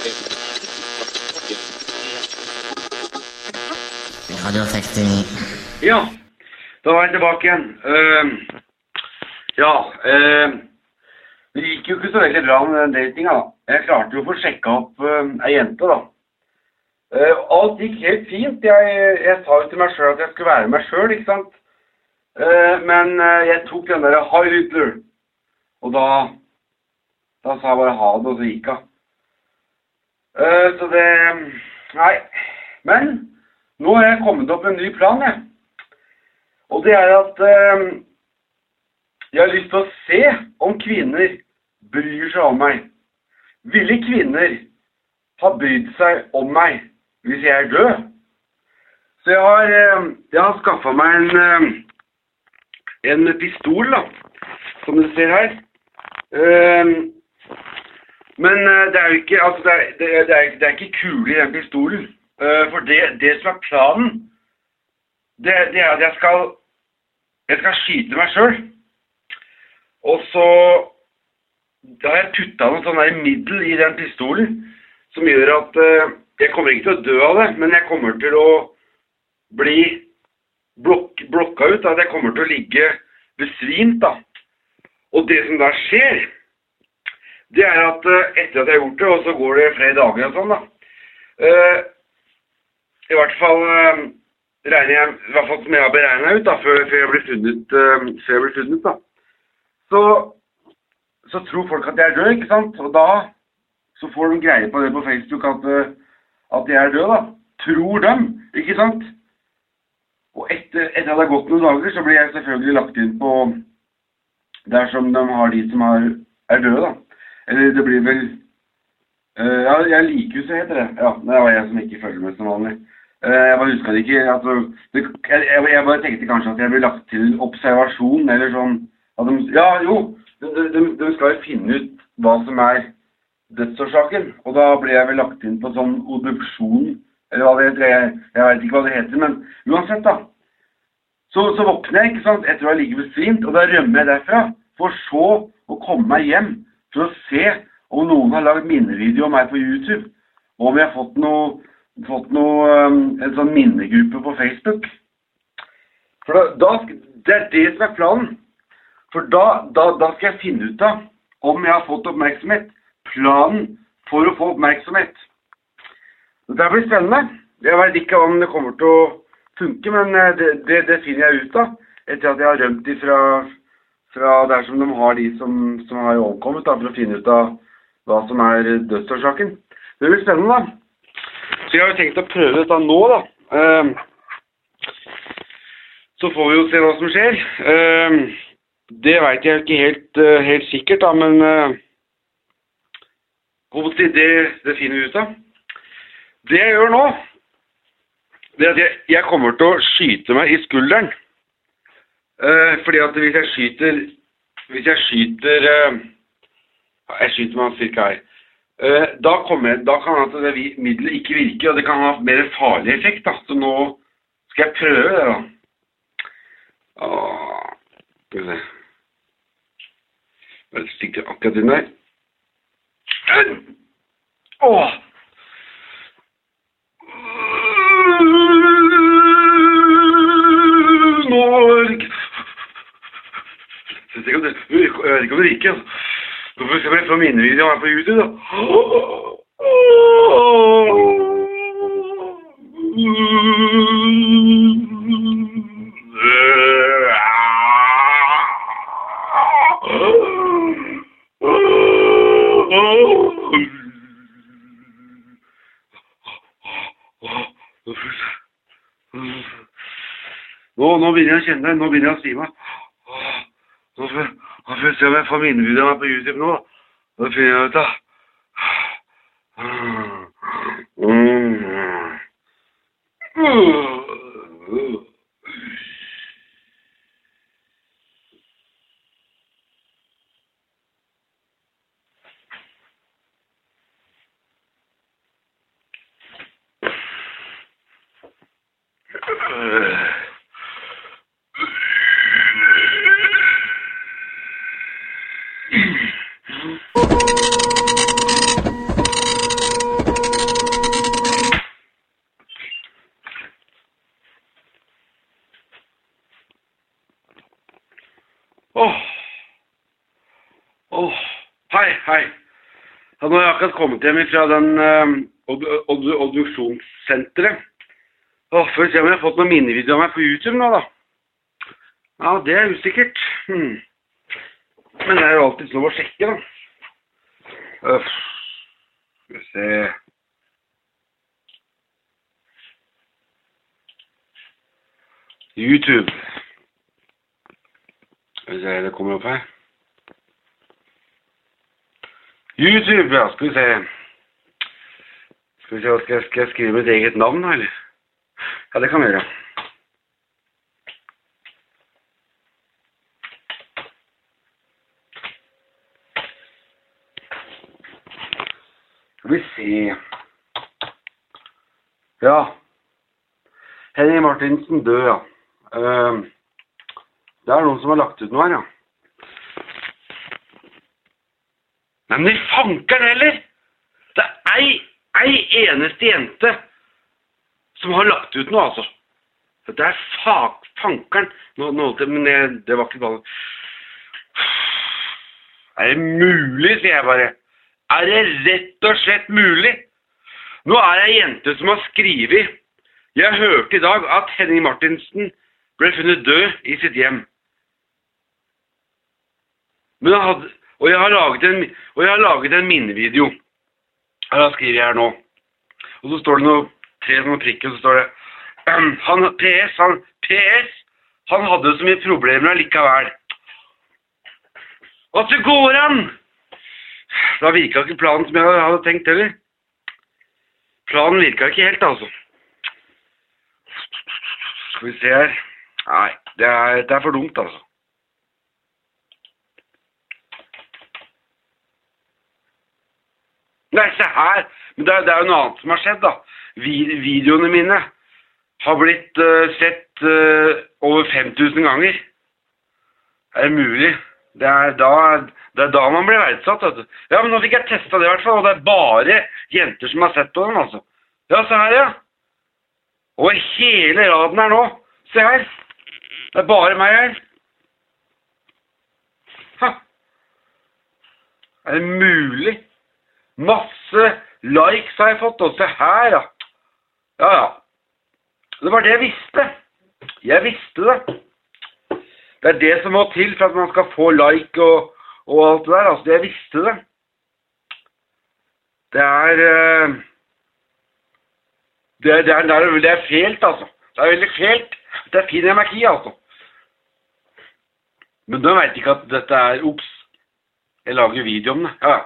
Radio 69. Ja, da var jeg tilbake igjen. Uh, ja, uh, det gikk jo ikke så veldig bra med den datinga, da. Jeg klarte jo å få sjekka opp uh, ei jente, da. Uh, alt gikk helt fint. Jeg, jeg sa jo til meg sjøl at jeg skulle være meg sjøl, ikke sant. Men eh, jeg tok den derre high Hitler. Og da Da sa jeg bare ha det, og så gikk hun. Eh, så det Nei. Men nå har jeg kommet opp med en ny plan, jeg. Og det er at eh, jeg har lyst til å se om kvinner bryr seg om meg. Ville kvinner ha brydd seg om meg hvis jeg er død? Så jeg har, eh, jeg har skaffa meg en, en pistol, da, som du ser her. Men eh, det er jo ikke, altså det er, det, er, det, er, ikke kule i den pistolen. Eh, for det, som er planen, det, det er at jeg skal, jeg skal skyte meg sjøl. Og så har jeg tutta noe sånn middel i den pistolen som gjør at eh, jeg kommer ikke til å dø av det, men jeg kommer til å bli blok blokka ut. At jeg kommer til å ligge besvimt. da. Og det som da skjer, det er at eh, etter at jeg har gjort det, og så går det flere dager og sånn, da eh, I hvert fall eh, regner jeg i hvert fall som jeg har beregna ut, da, før, jeg blir funnet, før jeg blir funnet da. Så, så tror folk at jeg er død, ikke sant? Og da så får de greie på det på Facebook at, at jeg er død, da. Tror dem, ikke sant? Og etter, at det har gått noen dager, så blir jeg selvfølgelig lagt inn på dersom de har de som er, er døde, da. Eller det blir vel uh, Ja, jeg Likhuset heter det. Ja, det var jeg som ikke følger med som vanlig. Uh, jeg bare huska det ikke. Altså, det, jeg, jeg, bare tenkte kanskje at jeg ble lagt til observasjon, eller sånn de, Ja, jo, de, de, de skal jo finne ut hva som er dødsårsaken. Og da ble jeg vel lagt inn på sånn obduksjon, eller hva det heter. Jeg, jeg vet ikke hva det heter, men uansett, da. Så, så våkner jeg ikke sant, etter å ha ligget besvimt, og da rømmer jeg derfra. For så å komme meg hjem for å se om noen har lagd minnevideo av meg på YouTube. Og om jeg har fått noe, fått noe um, en sånn minnegruppe på Facebook. For da, da, Det er det som er planen. For da, da, da skal jeg finne ut av om jeg har fått oppmerksomhet. Planen for å få oppmerksomhet. Det blir spennende. Jeg vet ikke om det kommer til å funke, men eh, det, det, det finner jeg ut av etter at jeg har rømt ifra fra der som de har de som, som har omkommet, da, for å finne ut av hva som er dødsårsaken. Det blir spennende, da. Så jeg har jo tenkt å prøve dette nå, da. Ehm, så får vi jo se hva som skjer. Ehm, det veit jeg ikke helt, eh, helt sikkert, da, men uh, det, det finner vi ut av. Det jeg gjør nå, det er at jeg, jeg kommer til å skyte meg i skulderen. Eh, fordi at hvis jeg skyter Hvis jeg skyter eh, Jeg skyter meg cirka her. Eh, da, jeg, da kan altså det middelet ikke virke, og det kan ha mer farlig effekt. Da. Så nå skal jeg prøve det, da. Åh, skal vi se Bare stikke akkurat inn der. Åh! Vi se om jeg får minnevideo her på YouTube. Nå, nå begynner jeg å kjenne det. Nå begynner jeg å svime nå får jeg se om jeg får minnevideoene på YouTube nå. Kommet hjem fra den uh, obduksjonssenteret. Åh, får vi se om jeg har fått noen minnevideoer av meg på YouTube nå, da. Ja, det er usikkert. Hmm. Men det er jo alltid noe å sjekke, da. Uff. Skal vi se YouTube. Skal vi se, det kommer opp her. YouTube, ja. Skal vi se. Skal vi se, skal jeg, skal jeg skrive mitt eget navn, eller? Ja, det kan vi gjøre. Skal vi se Ja. Henning Martinsen død, ja. Uh, det er noen som har lagt ut noe her, ja. Nei, men i fankeren heller! Det er ei, ei eneste jente som har lagt ut noe, altså. Det er fak, fankeren nå, nå, Men det, det var ikke bare Er det mulig, sier jeg bare. Er det rett og slett mulig? Nå er det ei jente som har skrevet Jeg hørte i dag at Henning Martinsen ble funnet død i sitt hjem. Men han hadde, og, jeg har laget en, og jeg har laget en minnevideo. Her skriver jeg her nå. Og så står det noe tre sånne prikker, og så står det han, PS, han, PS, han hadde så mye problemer allikevel. At det går an! Da virka ikke planen som jeg hadde tenkt heller. Planen virka ikke helt, altså. Skal vi se her Nei, det er, det er for dumt, altså. Nei, se her! Men det det er jo noe annet som har skjedd, da. Videoene mine har blitt uh, sett uh, over 5000 ganger. Er det mulig? Det er, da, det er da man blir verdsatt. vet du. Ja, men nå fikk jeg testa det, i hvert fall. Og det er bare jenter som har sett på den, altså. Ja, se her, ja. Over hele raden her nå. Se her. Det er bare meg her. Ha. Er det mulig? Masse likes har jeg fått, og se her, ja. Ja, ja. Det var det jeg visste. Jeg visste det. Det er det som må til for at man skal få like og, og alt det der. Altså, jeg visste det. Det er uh, det, er, det, er, det, er, det er fælt, altså. Det er veldig fælt. Det er fin energi, altså. Men de veit ikke at dette er Ops. Jeg lager video om det. Ja.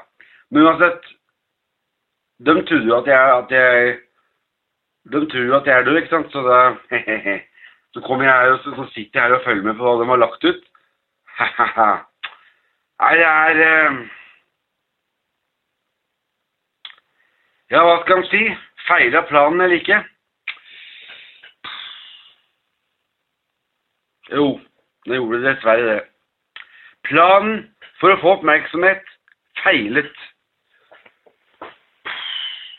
Men uansett de trodde jo at jeg, at jeg De tror jo at jeg er død, ikke sant, så da Så kommer jeg og så, så sitter jeg her og følger med på hva de har lagt ut. Nei, det er uh... Ja, hva skal en si? Feila planen eller ikke? Jo, det gjorde dessverre det. Planen for å få oppmerksomhet feilet.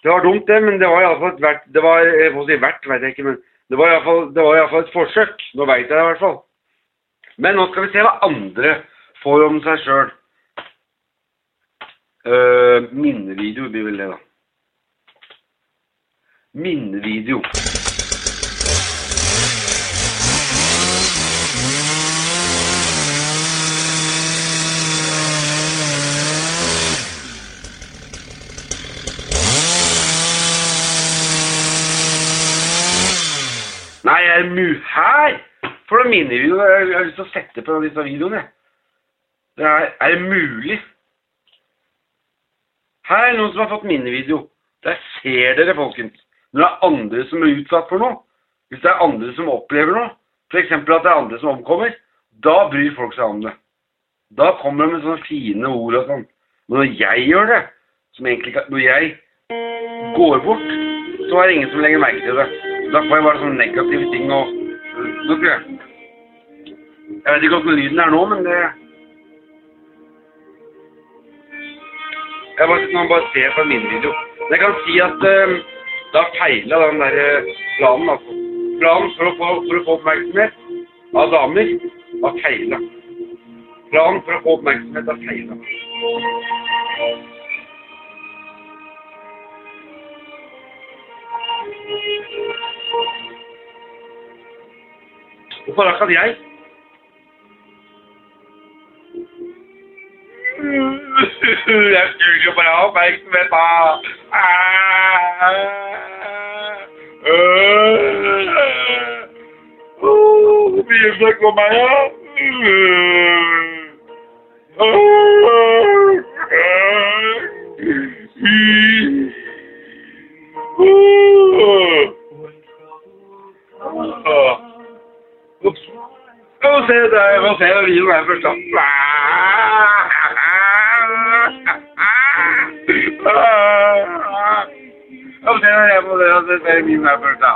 Det var dumt, det, men det var iallfall et verdt Det var jeg får si verdt, vet jeg ikke, men det var iallfall et forsøk. Nå veit jeg det i hvert fall. Men nå skal vi se hva andre får om seg sjøl. Uh, eh, minnevideo blir vel det, da. Minnevideo. Mu... Her! For noen minivideoer Jeg har lyst til å sette på disse videoene. Det er, er det mulig? Her er noen som har fått minivideo. Der ser dere, folkens. Når det er andre som er utsatt for noe. Hvis det er andre som opplever noe, f.eks. at det er andre som omkommer, da bryr folk seg om det. Da kommer de med sånne fine ord og sånn. Men når jeg gjør det, som egentlig Når jeg går bort, så er det ingen som legger merke til det. Da får jeg bare sånne negative ting og Nå tror jeg Jeg vet ikke åssen lyden er nå, men det Jeg bare, man bare ser på min video. Men jeg kan si at det har feila den der eh, planen, altså. Planen for å få, for å få oppmerksomhet av damer har feila. Planen for å få oppmerksomhet har feila. Hvorfor akkurat jeg? Jeg skulle jo bare ha oppmerksomhet, da. Hvor mye snakk om meg, ja? Få se det, få se det videoen her først, da. Få se det, jeg må det, få se videoen her først, da.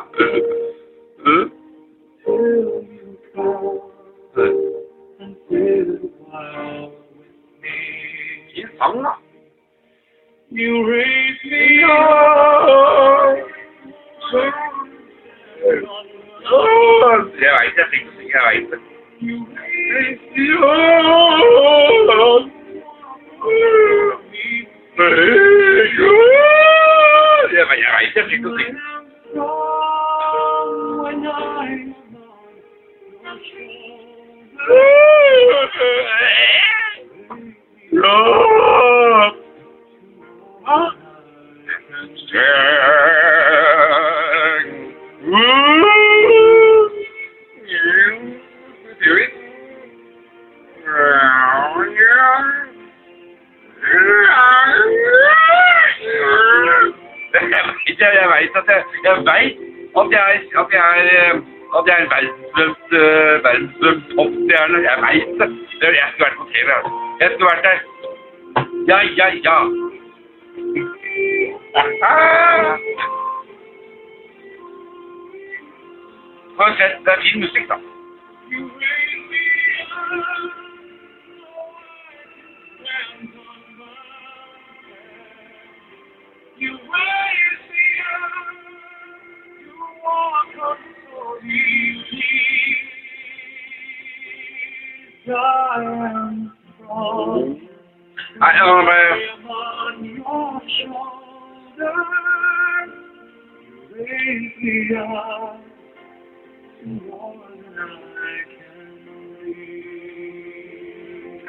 Fin sang, da. You raise me up. Jeg veit jeg fikk det, jeg veit det. Jeg Ja, ja, ja. Har sett, det er fin musikk, da. Nei, jeg må bare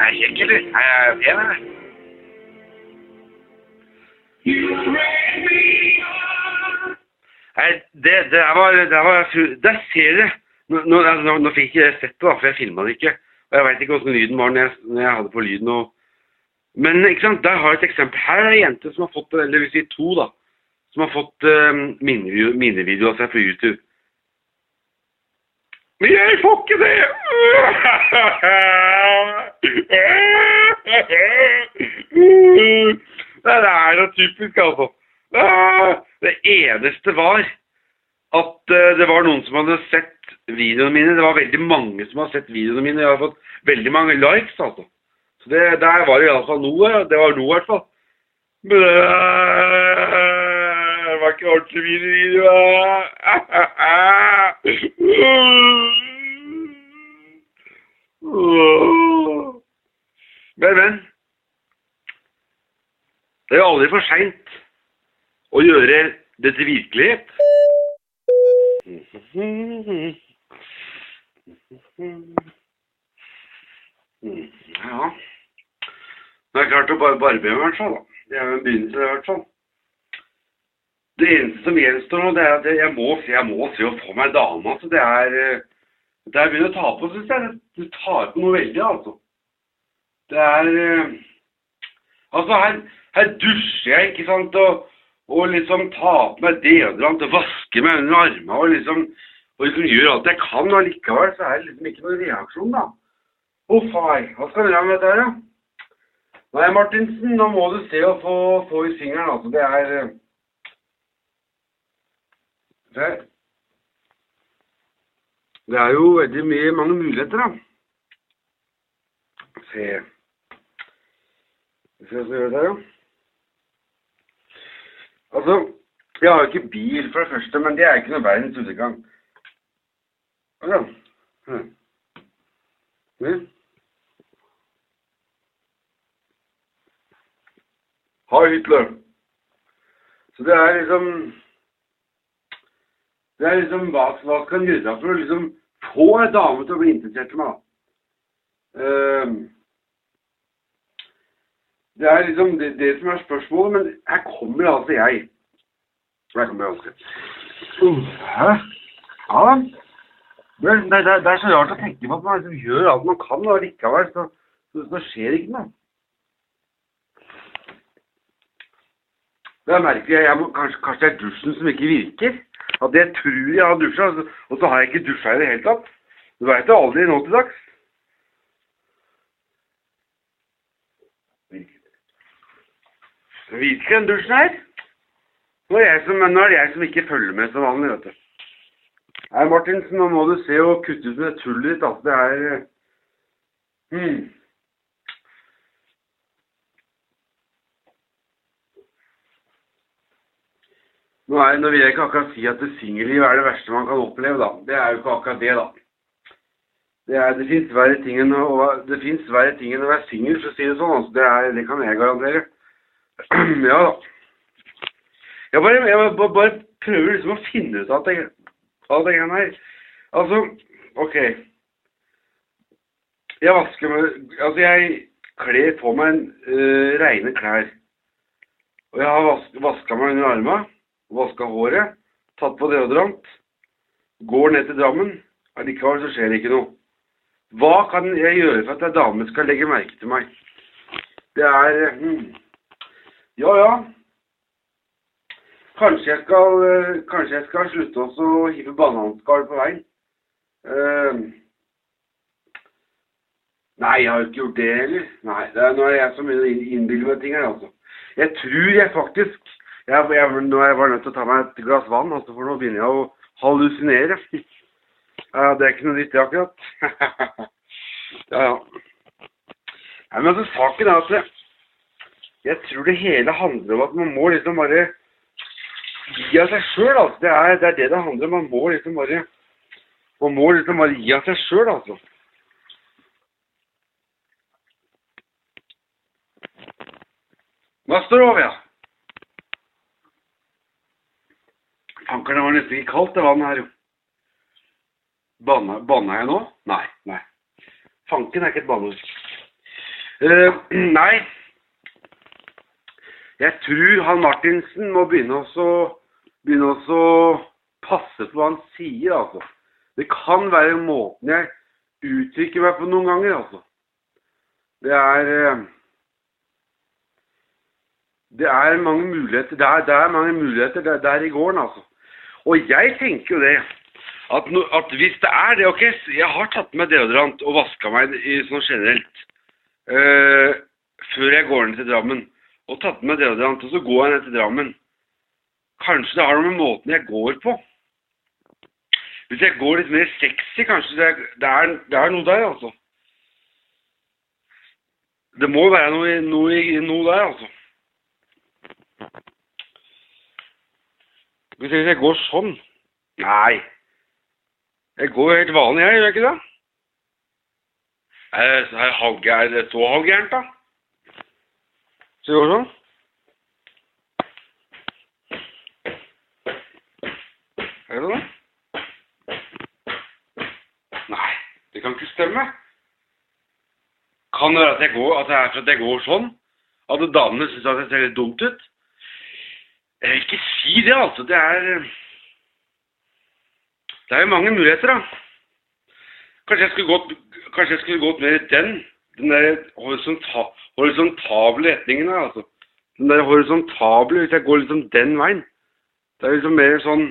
Er kjekk, eller? Er jeg pen, eller? Nei, det, det var, det var Der ser dere! Nå, nå, nå, nå fikk jeg sett det, da, for jeg filma det ikke. Og jeg veit ikke åssen lyden var når jeg, når jeg hadde på lyden. og men ikke sant, der har jeg et eksempel. Her er det en jente som har fått, eller det vil si to, da, som har fått uh, minnevideo, minnevideo av seg på YouTube. Men jeg får ikke det! Det er da typisk, altså. Det eneste var at uh, det var noen som hadde sett videoene mine. Det var veldig mange som har sett videoene mine. Jeg har fått veldig mange likes, altså. Så det, der var det iallfall noe. Det var noe, i hvert fall. Men det var ikke ordentlig video. Men, men. Det er jo aldri for seint å gjøre det til virkelighet. Ja. Det er klart å bare barbere i hvert fall. da. Det er jo en begynnelse, i hvert fall. Det eneste som gjenstår nå, det er at jeg må, jeg må se å få meg dame. altså. Det er eh, Det er begynner å ta på, syns jeg. Det tar på noe veldig, altså. Det er eh, Altså, her, her dusjer jeg, ikke sant, og, og liksom tar på meg deodorant og vasker meg under armene og liksom og liksom gjør alt jeg kan, og likevel så er det liksom ikke noen reaksjon, da. Å, a meg. Hva skal dere gjøre med dette her, da? Nei, Martinsen, nå må du se å få, få i fingeren, altså. Det er Se. det er, det er jo veldig mye, mange muligheter, da. Se Hvis jeg se hva gjør det her, da. Altså, jeg har jo ikke bil, for det første, men det er ikke noe verdens undergang. Ja. Hm. Ja. Hi, Hitler. Så det er liksom Det er liksom hva, hva kan gjøre for å liksom få en dame til å bli interessert i meg? Ehm, det er liksom det, det som er spørsmålet, men her kommer altså jeg. Her kommer jeg altså. Uh, Hæ? Ja, da. det, det, det er så rart å tenke på at man liksom gjør alt man kan, og likevel så, så, så skjer ikke noe. Det er merkelig. Jeg må, kanskje, kanskje det er dusjen som ikke virker? At jeg tror jeg har dusja, og så- har jeg ikke dusja i det hele tatt. Du veit jo aldri nå til dags. Virker den dusjen her? Nå er, jeg som, nå er det jeg som ikke følger med som vanlig, vet du. Nei, Martinsen, nå må du se og kutte ut med det tullet ditt. Altså, det er eh, hmm. Nå, er, nå vil jeg ikke akkurat si at singelliv er det verste man kan oppleve, da. Det er jo ikke akkurat det, da. Det, er, det fins verre ting enn å, være singel, for å si det sånn. Altså, det, er, det kan jeg garantere. ja da. Jeg bare, jeg bare, bare prøver liksom å finne ut av det, det greiene her. Altså, ok. Jeg vasker meg Altså, jeg kler på meg en øh, reine klær. Og jeg har vas vaska meg under armene, vaska håret, tatt på deodorant, går ned til Drammen. Allikevel så skjer det ikke noe. Hva kan jeg gjøre for at ei dame skal legge merke til meg? Det er hmm. Ja, ja. Kanskje jeg skal, eh, kanskje jeg skal slutte å hive bananskall på veien. Uh, nei, jeg har jo ikke gjort det heller. Nei, det er, nå er jeg som innbiller meg ting her, altså. Jeg tror jeg faktisk jeg, jeg, Nå er jeg bare nødt til å ta meg et glass vann, altså, for nå begynner jeg å hallusinere. Ja, det er ikke noe nyttig akkurat. ja, ja. Nei, men altså, saken er at det, jeg tror det hele handler om at man må liksom bare gi av seg sjøl, altså. Det er, det er det det handler om. Man må liksom bare Man må liksom bare gi av seg sjøl, altså. Hva står over, ja? Fanker, var nesten ikke kaldt, det vannet her, jo. Banna, jeg nå? Nei, nei. Fanken er ikke et banneord. Uh, nei. Jeg tror han Martinsen må begynne å, begynne å passe på hva han sier, altså. Det kan være måten jeg uttrykker meg på noen ganger, altså. Det er uh, Det er mange muligheter. Det er, det er mange muligheter der i gården, altså. Og jeg tenker jo det at, no, at hvis det er det Ok, jeg har tatt med deodorant og vaska meg i, sånn generelt uh, før jeg går ned til Drammen. Og tatt med deodorant, og så går jeg ned til Drammen. Kanskje det har noe med måten jeg går på. Hvis jeg går litt mer sexy, kanskje det er, det er, det er noe der, altså. Det må være noe, noe, noe der, altså. Hvis jeg går sånn Nei. Jeg går jo helt vanlig, jeg, gjør jeg ikke det? Er det, så halvgærent, da? Så jeg går sånn? Er det det? Nei, det kan ikke stemme. Kan det være at, jeg går, at det er at jeg går sånn? At damene syns at jeg ser litt dumt ut? Jeg vil ikke si det, altså. Det er Det er jo mange muligheter, da. Kanskje jeg skulle gått, kanskje jeg skulle gått mer i den. Den der horisonta, horisontable retningen her, altså. Den der horisontable, hvis jeg går liksom den veien. Det er liksom mer sånn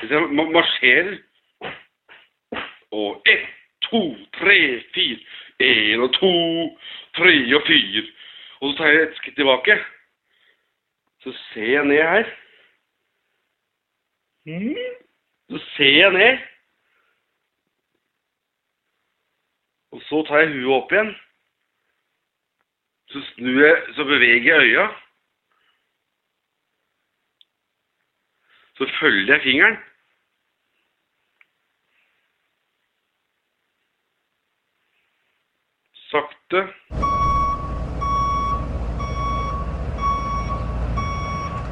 Hvis jeg marsjerer Og ett, to, tre, fire. En og to, tre og fire. Og så tar jeg et skritt tilbake. Så ser jeg ned her. Mm. Så ser jeg ned. Og så tar jeg huet opp igjen. Så snur jeg, så beveger jeg øya. Så følger jeg fingeren. Sakte.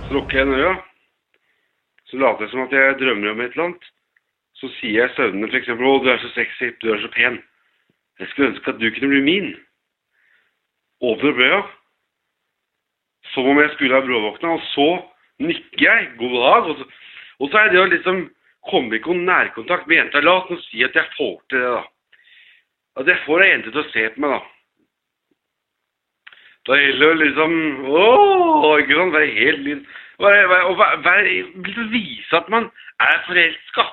Så lukker jeg øya. Så later jeg som at jeg drømmer om et eller annet. Så sier jeg søvnende f.eks.: 'Å, du er så sexy. Du er så pen. Jeg skulle ønske at du kunne bli min.' Åpner opp øya. Som om jeg skulle ha bråvåkna, og så nikker jeg. God dag. Og så, og så er det å liksom komme i kon- nærkontakt med jenta. La oss nå si at jeg får til det, da. At jeg får ei jente til å se på meg, da. Da gjelder det liksom Ååå! ikke sant? Være helt være, og vise at man er forelska.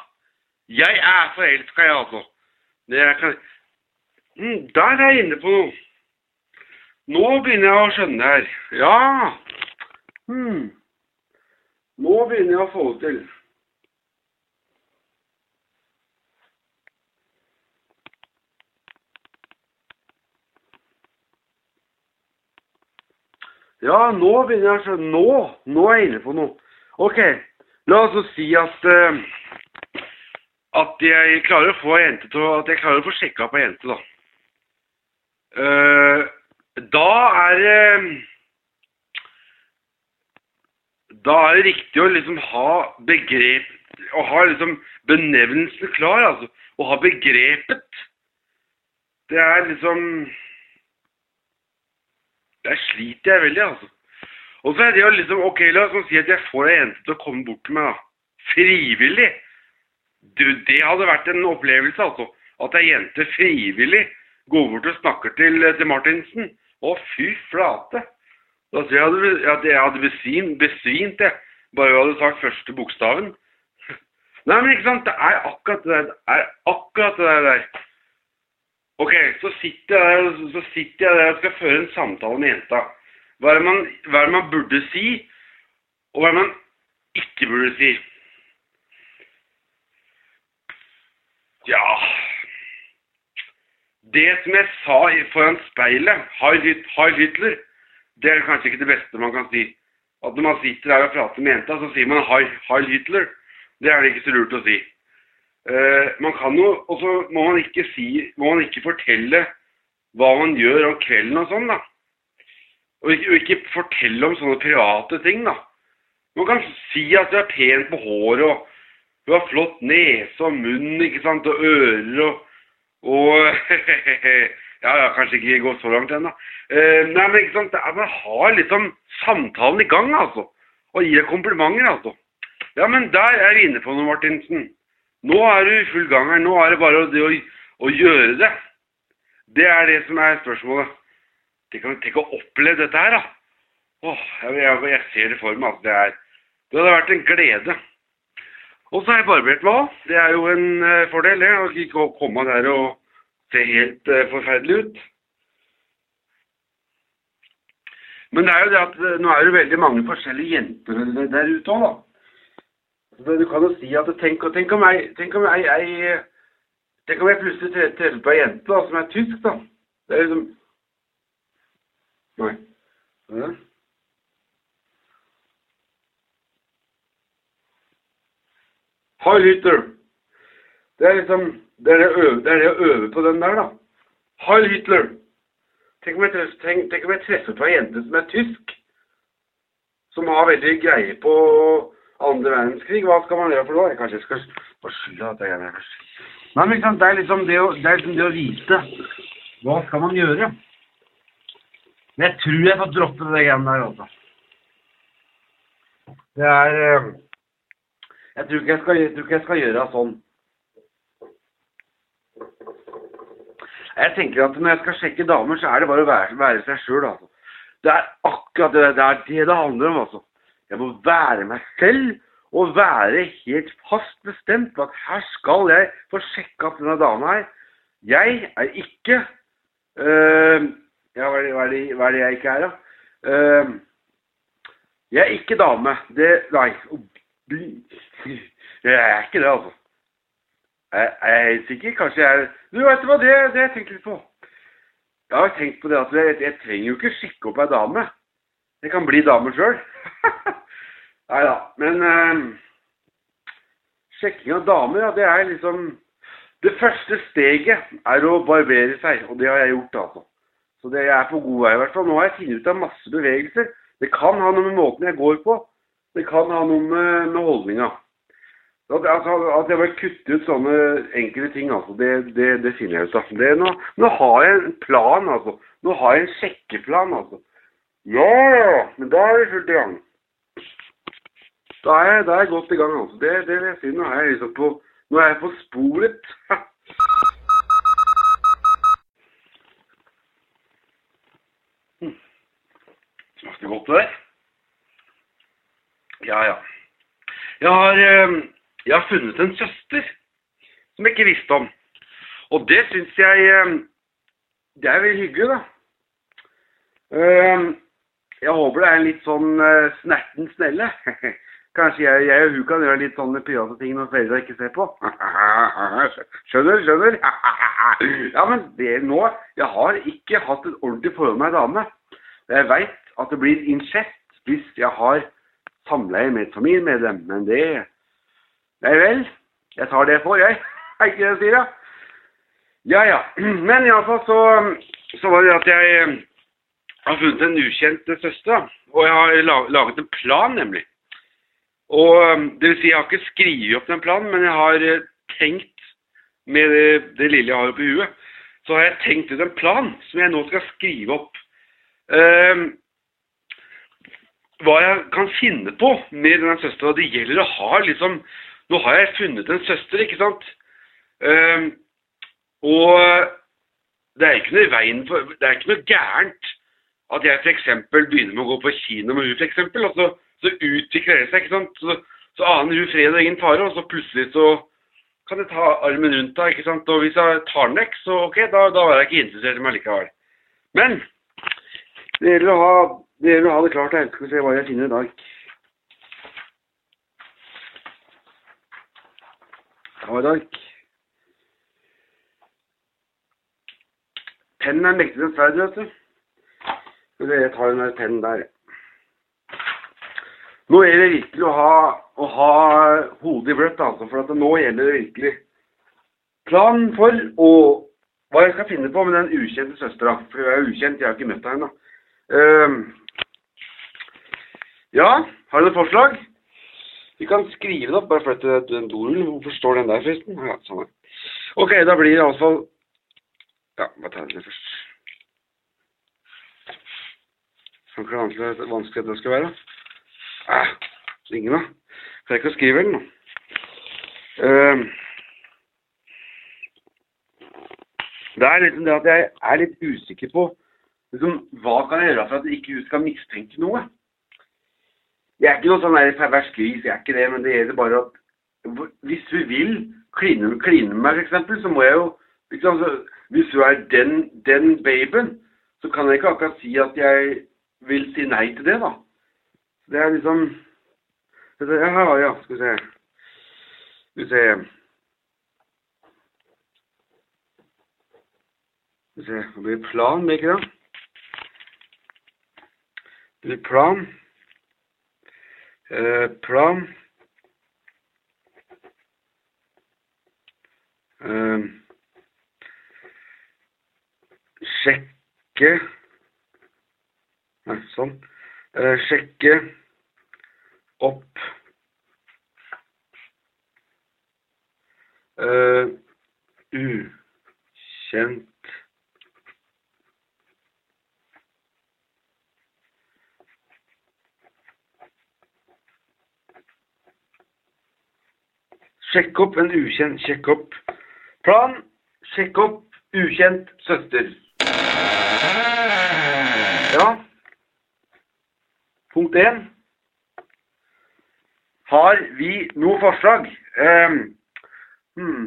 Jeg er forelska, jeg, altså. Det er, kan mm, Der er jeg inne på noe. Nå begynner jeg å skjønne her. Ja. Hmm. Nå begynner jeg å få det til. Ja, nå begynner jeg å skjønne. Nå! Nå er jeg inne på noe. Ok, la oss så si at uh, at jeg klarer å få jente til å At jeg klarer å få sjekka opp ei jente, da. Uh, da er det Da er det riktig å liksom ha begrep Å ha liksom benevnelsen klar, altså. Å ha begrepet. Det er liksom Der sliter jeg veldig, altså. Og så er det jo liksom Ok, la oss si at jeg får ei jente til å komme bort til meg, da. Frivillig. Du, det hadde vært en opplevelse, altså. At ei jente frivillig går bort og snakker til, til Martinsen. Å, fy flate. Tror jeg hadde, jeg hadde besvimt, besvimt, jeg. Bare jeg hadde sagt første bokstaven. Nei, men ikke sant. Det er akkurat det der. Det er akkurat det der. Ok, så sitter jeg der, så sitter jeg der og skal føre en samtale med jenta. Hva er, det man, hva er det man burde si, og hva er det man ikke burde si? Ja Det som jeg sa foran speilet, Heil Hitler, det er kanskje ikke det beste man kan si. At når man sitter der og prater med jenta, så sier man Heil, Hitler. Det er det ikke så lurt å si. Eh, man kan jo, og så må man ikke si, må man ikke fortelle hva man gjør om kvelden og sånn, da. Og ikke, ikke fortelle om sånne private ting, da. Man kan si at du er pen på håret, og du har flott nese og munn, ikke sant, og ører, og, og Ja, ja, kanskje ikke gå så langt ennå. Uh, nei, men ikke sant, man har liksom samtalen i gang, altså. Og gir komplimenter, altså. Ja, men der er vi inne på noe, Martinsen. Nå er du i full gang her. Nå er det bare det å, å gjøre det. Det er det som er spørsmålet. Tenk, tenk å oppleve dette her, da. Åh, jeg, jeg, ser det for meg. at Det, er, det hadde vært en glede. Og så har jeg barbert meg òg. Det er jo en uh, fordel, det. Å ikke komme der og se helt uh, forferdelig ut. Men det er jo det at eh, nå er det veldig mange forskjellige jenter der ute òg, da. Du kan jo si at tenk, tenk om jeg, tenk om jeg, jeg Tenk om jeg plutselig treffer på ei jente da, som er tysk, da. Det er liksom Nei. Det? Heil Hitler. Det er liksom det er det, øve, det er det å øve på den der, da. Heil Hitler. Tenk om, jeg treffer, tenk, tenk om jeg treffer på ei jente som er tysk. Som har veldig greie på andre verdenskrig. Hva skal man gjøre for noe? Jeg skal få skylda at jeg er med. Nei, men liksom? Det er liksom det å, det er liksom det å vite. Hva skal man gjøre? Men jeg tror jeg får droppe det greiene der, altså. Det er eh, jeg tror, ikke jeg, skal, jeg tror ikke jeg skal gjøre sånn. Jeg tenker at når jeg skal sjekke damer, så er det bare å være, være seg sjøl, altså. Det er akkurat det, det er det det handler om, altså. Jeg må være meg selv og være helt fast bestemt på at her skal jeg få sjekka opp denne dama her. Jeg er ikke øh, Ja, hva er, det, hva, er det, hva er det jeg ikke er, da? Uh, jeg er ikke dame. Det Nei. Jeg er ikke det, altså. Jeg er helt sikker. Kanskje jeg er Du, vet du hva, det, det har jeg tenkt litt på. Jeg har tenkt på det at jeg, jeg trenger jo ikke sjekke opp ei dame. Jeg kan bli damer sjøl. Nei da. Men eh, sjekking av damer, ja, det er liksom Det første steget er å barbere seg, og det har jeg gjort, altså. Så det, jeg er på god vei i hvert fall. Nå har jeg funnet ut av masse bevegelser. Det kan ha noe med måten jeg går på. Det kan ha noe med, med holdninga. At, altså, at jeg bare kutter ut sånne enkle ting, altså, det, det, det finner jeg ut av. Det, nå, nå har jeg en plan, altså. Nå har jeg en sjekkeplan, altså. Ja, ja, men da er vi fullt i gang. Da er, da er jeg godt i gang, altså. Det, det vil jeg si. Nå er jeg liksom på, nå er jeg på sporet. Smakte godt det der. Ja, ja. Jeg har, eh, jeg har funnet en søster som jeg ikke visste om. Og det syns jeg eh, Det er veldig hyggelig, da. Jeg håper det er en litt sånn uh, snerten snelle. Kanskje jeg, jeg og hun kan gjøre litt sånne private ting når foreldra ikke ser på. Skjønner, skjønner. Ja, men det nå Jeg har ikke hatt et ordentlig forhold med ei dame. Jeg veit at det blir incest hvis jeg har samleie med et familiemedlem, men det Nei vel. Jeg tar det for, jeg. Er ikke det jeg sier, da? Ja ja. Men iallfall så, så var det at jeg har funnet en ukjent søster. Og jeg har laget en plan, nemlig. Og eh, det vil si, jeg har ikke skrevet opp den planen, men jeg har eh, tenkt med det, det lille jeg har oppi huet, så har jeg tenkt ut en plan som jeg nå skal skrive opp. Eh, hva jeg kan finne på med denne søstera. Det gjelder å ha liksom Nå har jeg funnet en søster, ikke sant? Eh, og det er ikke noe i veien for Det er ikke noe gærent at jeg f.eks. begynner med å gå på kino med hun f.eks. Og så, så utvikler det seg, ikke sant. Så, så aner hun fred og ingen fare, og så plutselig så kan jeg ta armen rundt henne, ikke sant. Og hvis jeg tar den vekk, så ok, da, da var jeg ikke interessert i meg likevel. Men det gjelder å ha det, gjelder å ha det klart her. Skal se hva jeg finner i dag. Jeg har i dag. Pennen er mektigere enn sverdet, vet du. Jeg tar den der pennen der. Nå gjelder det virkelig å ha, å ha hodet i bløtt, altså. For at nå gjelder det virkelig planen for å hva jeg skal finne på med den ukjente søstera. For hun er ukjent, jeg har ikke møtt henne ennå. Uh, ja, har du noe forslag? Vi kan skrive det opp, bare flytte den dorullen. Hvorfor står den der, forresten? Ja, sånn er. Ok, da blir det iallfall Ja, bare ta den først. Kan ikke vanskelig, vanskelig det skal være. Eh, ingen da. Klarer ikke å skrive den da. Uh, det er liksom det at jeg er litt usikker på liksom, hva kan jeg gjøre for at ikke hun skal mistenke noe. Jeg er ikke noe sånn der pervers gris, jeg er ikke det, men det gjelder bare at hvis hun vil kline, kline med meg, eksempel, så må jeg jo liksom, Hvis hun er den, den babyen, så kan jeg ikke akkurat si at jeg vil si nei til det, da. Det er liksom Ja, ja, skal vi se Skal vi se Skal vi se Det blir plan, blir ikke det? Det blir plan. Eh, plan. Eh, sjekke Nei, sånn. Eh, sjekke opp eh, ukjent Sjekk opp en ukjent Sjekk opp plan. Sjekk opp ukjent søster. Ja. Punkt 1. Har vi noe forslag? Ehm, hmm.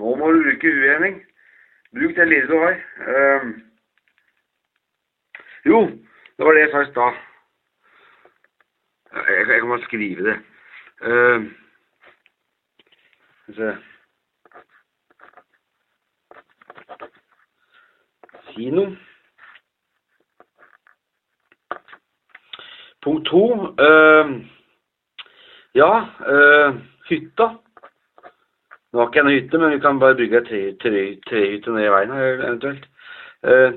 Nå må du bruke huet. Bruk det lille du har. Ehm. jo, det var det jeg sa i stad. Jeg, jeg kan bare skrive det. Ehm. Skal vi se Kino. Punkt to. øh, ja, øh, hytta. Nå har ikke jeg noe hytte, men vi kan bare bygge ei tre, tre, trehytte ned i veien her, eventuelt. Uh,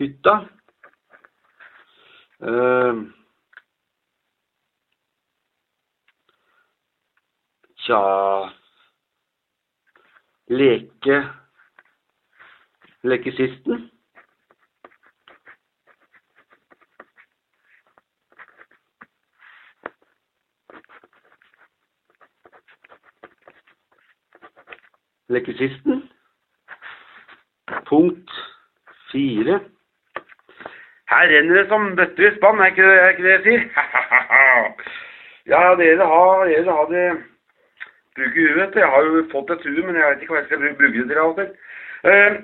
hytta. Uh, tja Leke Lekesisten. Lekesisten. Punkt fire. Her renner det som bøtter i spann, er ikke det, er ikke det jeg sier? ja, dere har, dere har det Bruker huet, vet du. Jeg har jo fått et hue, men jeg vet ikke hva jeg skal bruke det til av og til. Uh,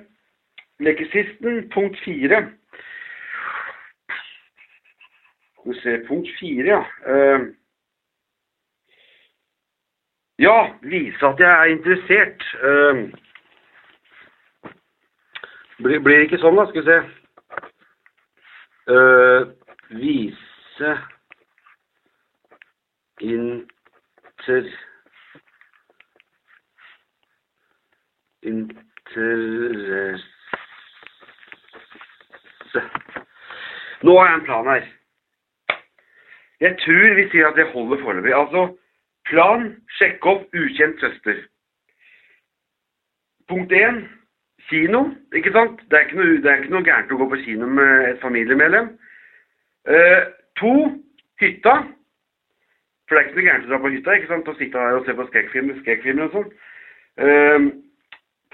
lekesisten, punkt fire. Skal vi se, punkt fire, ja. Uh, ja, vise at jeg er interessert. Uh, blir, blir ikke sånn, da. Skal vi se. Uh, vise inter... Interesse Nå har jeg en plan her. Jeg tror vi sier at det holder foreløpig. Altså plan, sjekke opp ukjent søster. Punkt én kino, ikke sant? Det er ikke noe, det er ikke noe gærent å gå på kino med et familiemedlem. Uh, to hytta. For det er ikke noe gærent å dra på hytta, ikke sant? Å sitte her og se på skrekkfilmer, skrekkfilmer og sånn. Uh,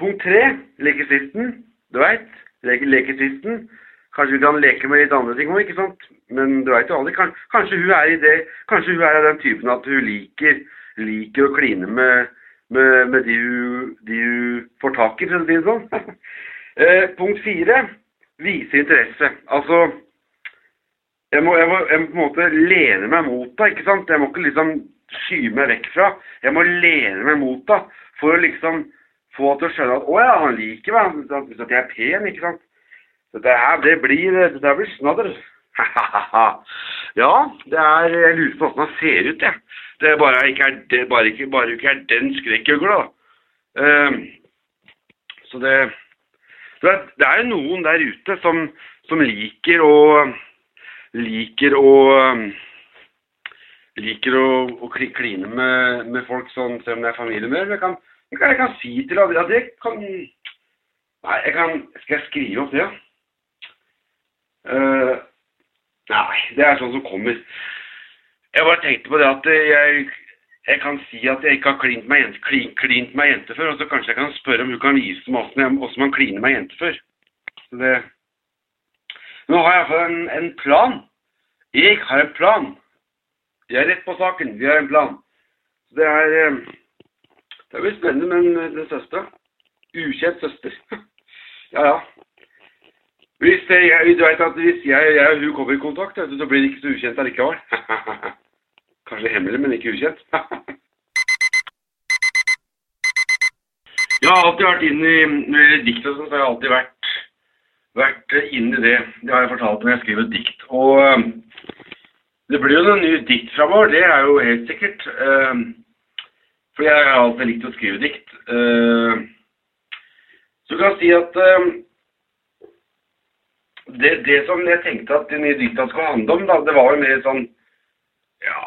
punkt tre, Lekesvisten, Du veit, leke, lekesisten. Kanskje vi kan leke med litt andre ting òg, ikke sant? Men du veit jo aldri. Kanskje hun er i det, kanskje hun er av den typen at hun liker, liker å kline med med, med de, hun, de, hun, får tak i, for å si det sånn. eh, punkt fire vise interesse. Altså jeg må, jeg, må, jeg må, på en måte lene meg mot deg, ikke sant? Jeg må ikke liksom skyve meg vekk fra. Jeg må lene meg mot deg for å liksom få til å skjønne at å ja, han liker meg, at, at jeg er pen, ikke sant? Dette her, det blir, det blir snadder. ja, det er Jeg lurer på åssen han ser ut, jeg. Det er bare ikke er, det bare ikke, bare ikke er den skrekkøgla, da. Uh, så det Det er jo noen der ute som, som liker å Liker å Liker å, å kline med, med, folk sånn, selv om det er familie Jeg, kan, jeg, kan, jeg kan si til dem at det kan Nei, jeg kan Skal jeg skrive opp det, ja? Uh, nei, det er sånn som kommer. Jeg bare tenkte på det at jeg, jeg kan si at jeg ikke har klint meg, jente, jente før, og så kanskje jeg kan spørre om hun kan vise meg hvordan man kliner meg jente før. Så det... Nå har jeg iallfall en, en plan. Jeg har en plan. Jeg er rett på saken. Vi har en plan. Så det er eh, Det blir spennende med en, en søster. Ukjent søster. ja, ja. Hvis jeg, du vet at hvis jeg, og hun kommer i kontakt, så blir det ikke så ukjent allikevel. Kanskje hemmelig, men ikke ukjent. jeg har alltid vært inn i dikt og sånn, så har jeg alltid vært, vært inn i det. Det har jeg fortalt når jeg skriver dikt. Og um, det blir jo noen nye dikt framover, det er jo helt sikkert. Um, for jeg har alltid likt å skrive dikt. Så så kan jeg si at det, det, som jeg tenkte at de nye dikta skulle handle om, da, det var jo mer sånn ja,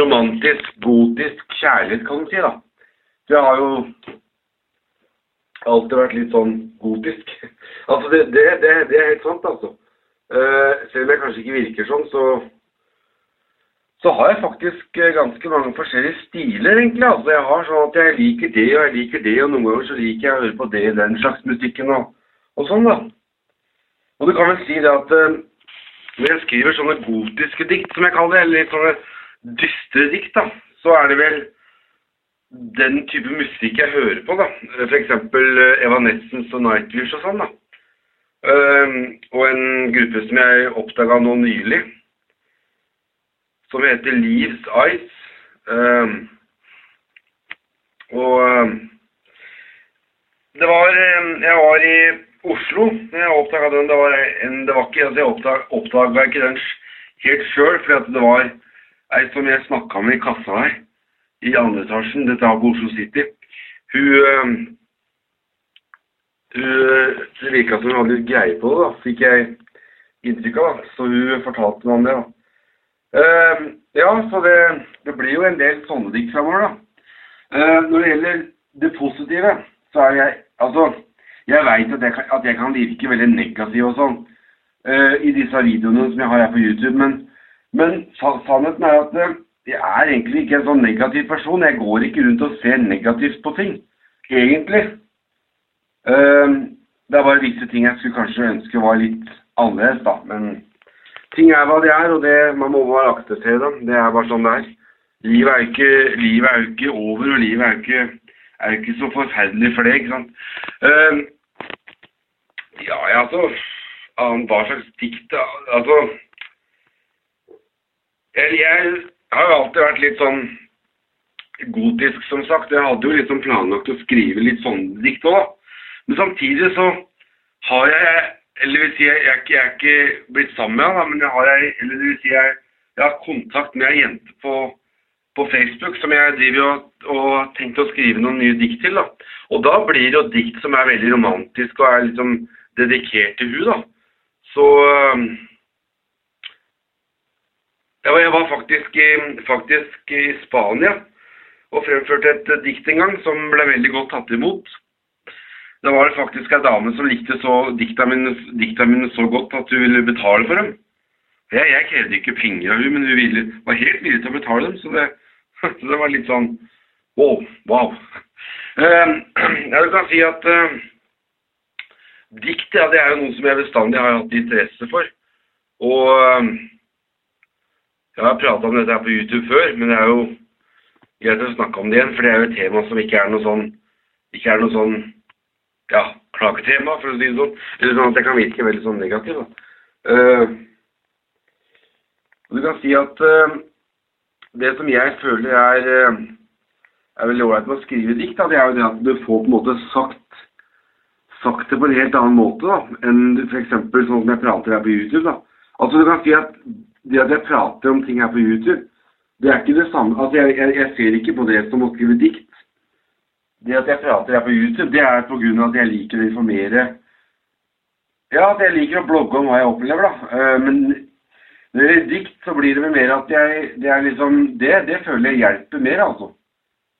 romantisk, gotisk kjærlighet, kan du si, da. Jeg har jo alltid vært litt sånn gotisk. altså, det, det, det, det er helt sant, altså. Uh, selv om jeg kanskje ikke virker sånn, så så har jeg faktisk ganske mange forskjellige stiler, egentlig. Altså, jeg har sånn at jeg liker det, og jeg liker det, og noen ganger så liker jeg å høre på det, den slags musikken og, og sånn, da. Og du kan vel si det at uh, når jeg skriver sånne gotiske dikt, som jeg kaller det, eller litt sånne dystre dikt, da, så er det vel den type musikk jeg hører på, da. Eksempel Eva Evanescence og Nightwish og sånn, da. Uh, og en gruppe som jeg oppdaga nå nylig, som heter Leaves Eyes. Uh, og det var Jeg var i Oslo. Jeg oppdaga den. Det var, en, det var ikke, altså jeg oppdaga ikke den helt sjøl, for det var ei som jeg snakka med i kassa her, i andre etasjen, dette er på Oslo City. Hun, hun Det virka som hun hadde litt greie på det, da, fikk jeg inntrykk av. da. Så hun fortalte meg om det. da. Uh, ja, så det, det blir jo en del sånne dikt framover, da. Uh, når det gjelder det positive, så er jeg Altså, jeg veit at, at jeg kan virke veldig negativ og sånn uh, i disse videoene som jeg har her på YouTube, men, men sannheten er at uh, jeg er egentlig ikke en sånn negativ person. Jeg går ikke rundt og ser negativt på ting, egentlig. Uh, det er bare visse ting jeg skulle kanskje ønske var litt annerledes, da. Men ting er hva de er, og det, man må bare akseptere dem. Det er bare sånn det er. Livet er jo ikke, livet er ikke over, og livet er jo ikke, er ikke så forferdelig for det, ikke sant. Eh, ja, ja, altså Hva slags dikt? Altså jeg, jeg har jo alltid vært litt sånn gotisk, som sagt. Jeg hadde jo liksom planlagt å skrive litt sånne dikt òg. Men samtidig så har jeg Eller vil si, jeg, jeg, jeg er ikke blitt sammen med han, men jeg har jeg, eller det vil si, jeg, jeg har kontakt med ei jente på, på Facebook som jeg driver og, og har å skrive noen nye dikt til. da. Og da blir det jo dikt som er veldig romantisk og er liksom dedikert til hun da. Så øhm, ja, jeg var faktisk faktisk i Spania og fremførte et eh, dikt en gang som ble veldig godt tatt imot. Det var faktisk ei dame som likte dikta mine, dikta mine så godt at hun ville betale for dem. Jeg, jeg krevde ikke penger av hun, men hun ville, var helt villig til å betale dem, så det, så det var litt sånn wow. wow. Eh, jeg kan si at eh, dikt ja, det er jo noe som jeg bestandig har hatt interesse for. Og eh, jeg har prata om dette her på YouTube før, men det er jo greit å snakke om det igjen, for det er jo et tema som ikke er noe sånn ikke er noe sånn ja, klagetema, for å si det sånn. Eller sånn at det kan virke veldig sånn negativ. Og du kan si at uh, det som jeg føler er, uh, er veldig ålreit med å skrive dikt, da, det er jo det at du får på en måte sagt, sagt det på en helt annen måte da, enn f.eks. sånn som jeg prater her på YouTube. da. Altså du kan si at det at jeg prater om ting her på YouTube, det er ikke det samme Altså jeg, jeg, jeg ser ikke på det som å skrive dikt. Det at jeg prater her på YouTube, det er av at jeg liker å informere Ja, at jeg liker å blogge om hva jeg opplever, da. Eh, Men når det gjelder dikt, så blir det vel mer at jeg Det er liksom Det, det føler jeg hjelper mer, altså.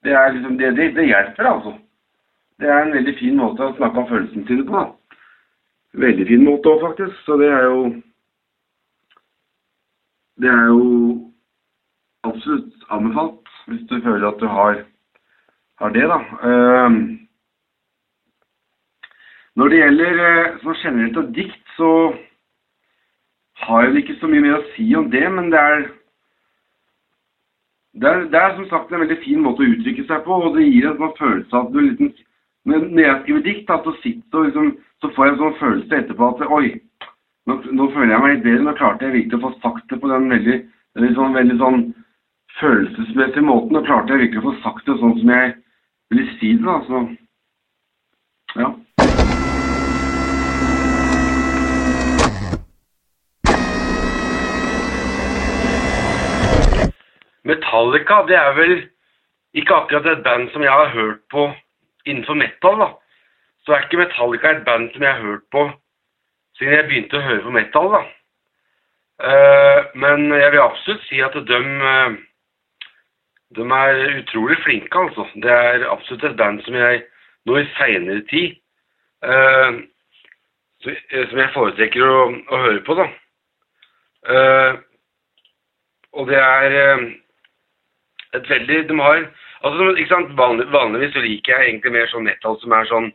Det er liksom Det, det, det hjelper, altså. Det er en veldig fin måte å snakke om følelsene sine på. Veldig fin måte òg, faktisk. Så det er jo Det er jo absolutt anbefalt hvis du føler at du har, har det, da. Uh, når det gjelder uh, generelt av dikt, så har jeg vel ikke så mye mer å si om det, men det er det er, det er som sagt en veldig fin måte å uttrykke seg på, og det gir en sånn følelse av at du liksom Når når jeg skriver dikt, så sitter liksom Så får jeg en sånn følelse etterpå at Oi, nå, nå føler jeg meg litt bedre. Nå klarte jeg virkelig å få sagt det på den veldig, veldig sånn, veldig sånn følelsesmessige måten. Nå klarte jeg virkelig å få sagt det sånn som jeg ville si det, da. Så ja. Metallica, det er vel ikke akkurat et band som jeg har hørt på innenfor metal, da. Så er ikke Metallica et band som jeg har hørt på siden jeg begynte å høre på metal, da. Uh, men jeg vil absolutt si at de, eh, de er utrolig flinke, altså. Det er absolutt et band som jeg nå i seinere tid uh, Som jeg foretrekker å, å høre på, da. Uh, og det er et veldig De har Altså, ikke sant, vanlig, Vanligvis så liker jeg egentlig mer sånn metal som er sånn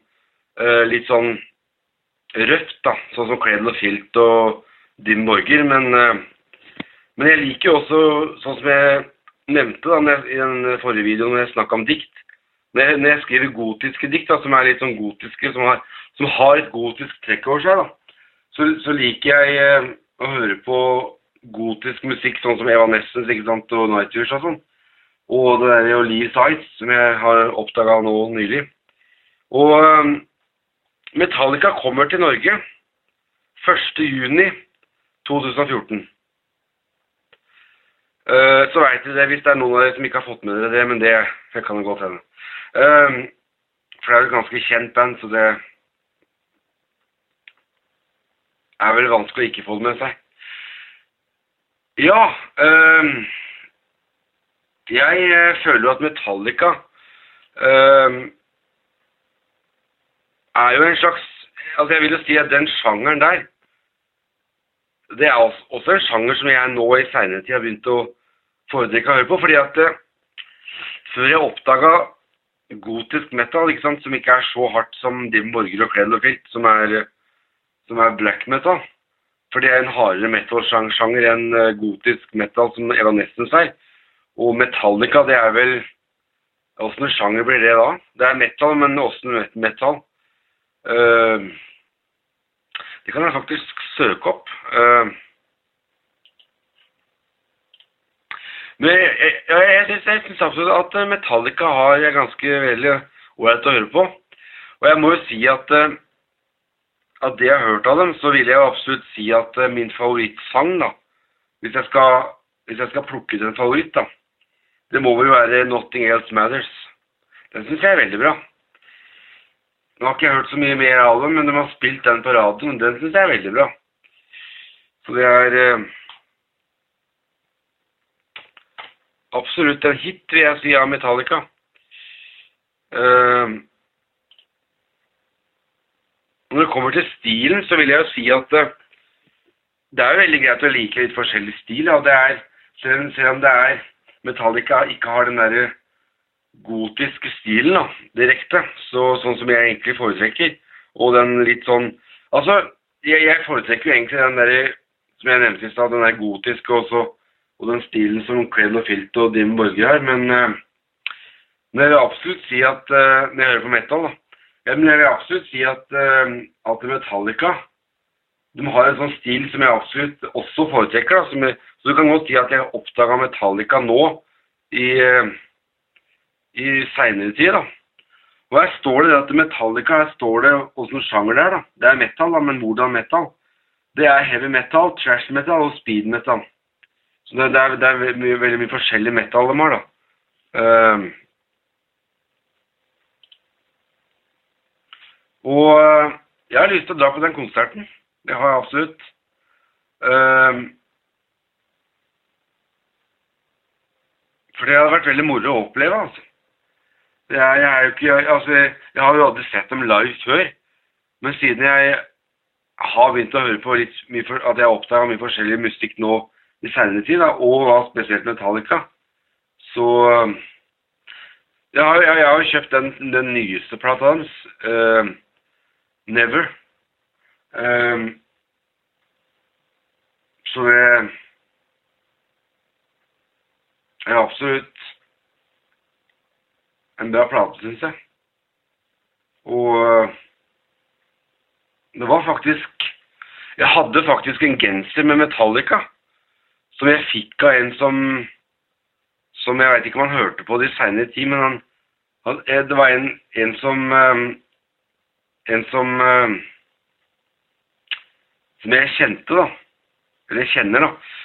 uh, litt sånn røft, da. Sånn som Cradle of Filt og Dim Borger. Men, uh, men jeg liker jo også, sånn som jeg nevnte da, jeg, i den forrige videoen når jeg snakka om dikt når jeg, når jeg skriver gotiske dikt, da, som er litt sånn gotiske, som har, som har et gotisk trekk over seg, da, så, så liker jeg uh, å høre på gotisk musikk, sånn som Evanescence ikke sant, og Nightwish og sånn. Og det der Lee Sides, som jeg har oppdaga nå nylig. Og eh, Metallica kommer til Norge 1.6.2014. Uh, så veit dere det hvis det er noen av dere som ikke har fått med dere det, men det, jeg kan jo godt hende. Uh, for det er jo et ganske kjent band, så det er vel vanskelig å ikke få det med seg. Ja øhm, Jeg øh, føler jo at Metallica uh, er jo en slags Altså, jeg vil jo si at den sjangeren der Det er også, en sjanger som jeg nå i seinere tid har begynt å foretrekke å høre på, fordi at uh, før jeg oppdaga gotisk metal, ikke sant, som ikke er så hardt som Dim Borger og Cradlefield, som er, som er black metal. For det er en hardere metal-sjanger enn gotisk metal, som Evanescence er. Og Metallica, det er vel Åssen sjanger blir det da? Det er metal, men åssen metal? Uh, det kan jeg faktisk søke opp. Uh, Men jeg, jeg, jeg, jeg syns absolutt at Metallica har ganske veldig ålreit å høre på. Og jeg må jo si at av det jeg har hørt av dem, så vil jeg absolutt si at min favorittsang, da Hvis jeg skal, hvis jeg skal plukke ut en favoritt, da Det må vel være 'Nothing Else Matters'. Den syns jeg er veldig bra. Nå har ikke jeg hørt så mye mer av dem, men de har spilt den på radioen. Den syns jeg er veldig bra. Så det er absolutt en hit, vil jeg si, av Metallica. Eh, når det kommer til stilen, så vil jeg jo si at eh, det er jo veldig greit å like litt forskjellig stil. Ja. det er, selv om det er Metallica ikke har den derre gotiske stilen da, direkte, så, sånn som jeg egentlig foretrekker, og den litt sånn Altså, jeg, jeg foretrekker jo egentlig den derre, som jeg nevnte i stad, den der gotiske og så og den stilen som Cled og Filt og Dim Borger har. Men, uh, men, jeg vil absolutt si at uh, Når jeg hører på metal, da. Men jeg vil absolutt si at, uh, at Metallica de har en sånn stil som jeg absolutt også foretrekker. Da, jeg, så du kan godt si at jeg oppdaga Metallica nå i, i seinere tid. Og her står det at Metallica, her står det åssen sjanger det er. da. Det er metal, da, men hvordan metal? Det er heavy metal, trash metal og speed metal. Så det, det, er, det er mye, veldig mye forskjellig metal de har, da. Um, og jeg har lyst til å dra på den konserten. Det har jeg absolutt. Um, for det hadde vært veldig moro å oppleve, altså. Jeg, jeg, jo ikke, altså, jeg har jo aldri sett dem live før. Men siden jeg har begynt å høre på litt mye for, at jeg oppdaga mye forskjellig musikk nå i senere tid, da, og da spesielt Metallica. Så jeg har, jeg kjøpt den, den, nyeste plata hans, uh, Never. Uh, så det er absolutt en bra plate, syns jeg. Og uh, det var faktisk Jeg hadde faktisk en genser med Metallica som jeg fikk av en som som jeg veit ikke om han hørte på det i seinere tid, men han, han, eh, Det var en, en som um, En som um, Som jeg kjente, da. Eller kjenner, da.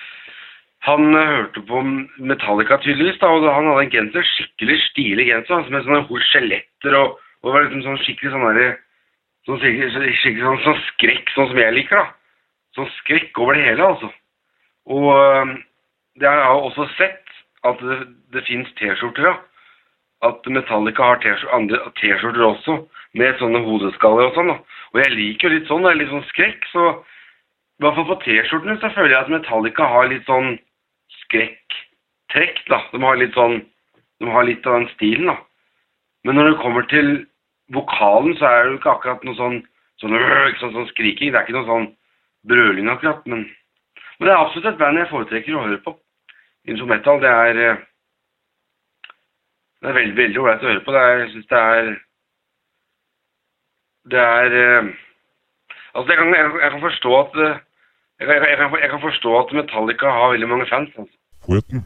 Han uh, hørte på Metallica tydeligvis, da, og han hadde en genser, skikkelig stilig genser, altså, med sånne skjeletter og, og, var liksom sånn skikkelig sånn derre sånn, skikkelig, skikkelig sånn, sånn skrekk, sånn som jeg liker, da. Sånn skrekk over det hele, altså. Og um, det har jeg også sett at det, det fins T-skjorter, ja. At Metallica har T-skjorter også, med sånne hodeskaller og sånn. da. Og jeg liker jo litt sånn, det er litt sånn skrekk. Så i hvert fall på T-skjortene så føler jeg at Metallica har litt sånn skrekktrekk, da. De har litt sånn De har litt av den stilen, da. Men når det kommer til vokalen, så er det jo ikke akkurat noe sånn sånn, sånn, sånn skriking. Det er ikke noe sånn brøling akkurat, men men det er absolutt et band jeg foretrekker å høre på. Info det er eh, Det er veldig veldig ålreit å høre på. Det er, jeg syns det er Det er Altså, jeg kan, jeg kan forstå at eh, jeg, jeg, kan, jeg, kan, forstå at Metallica har veldig mange fans. Altså. Poeten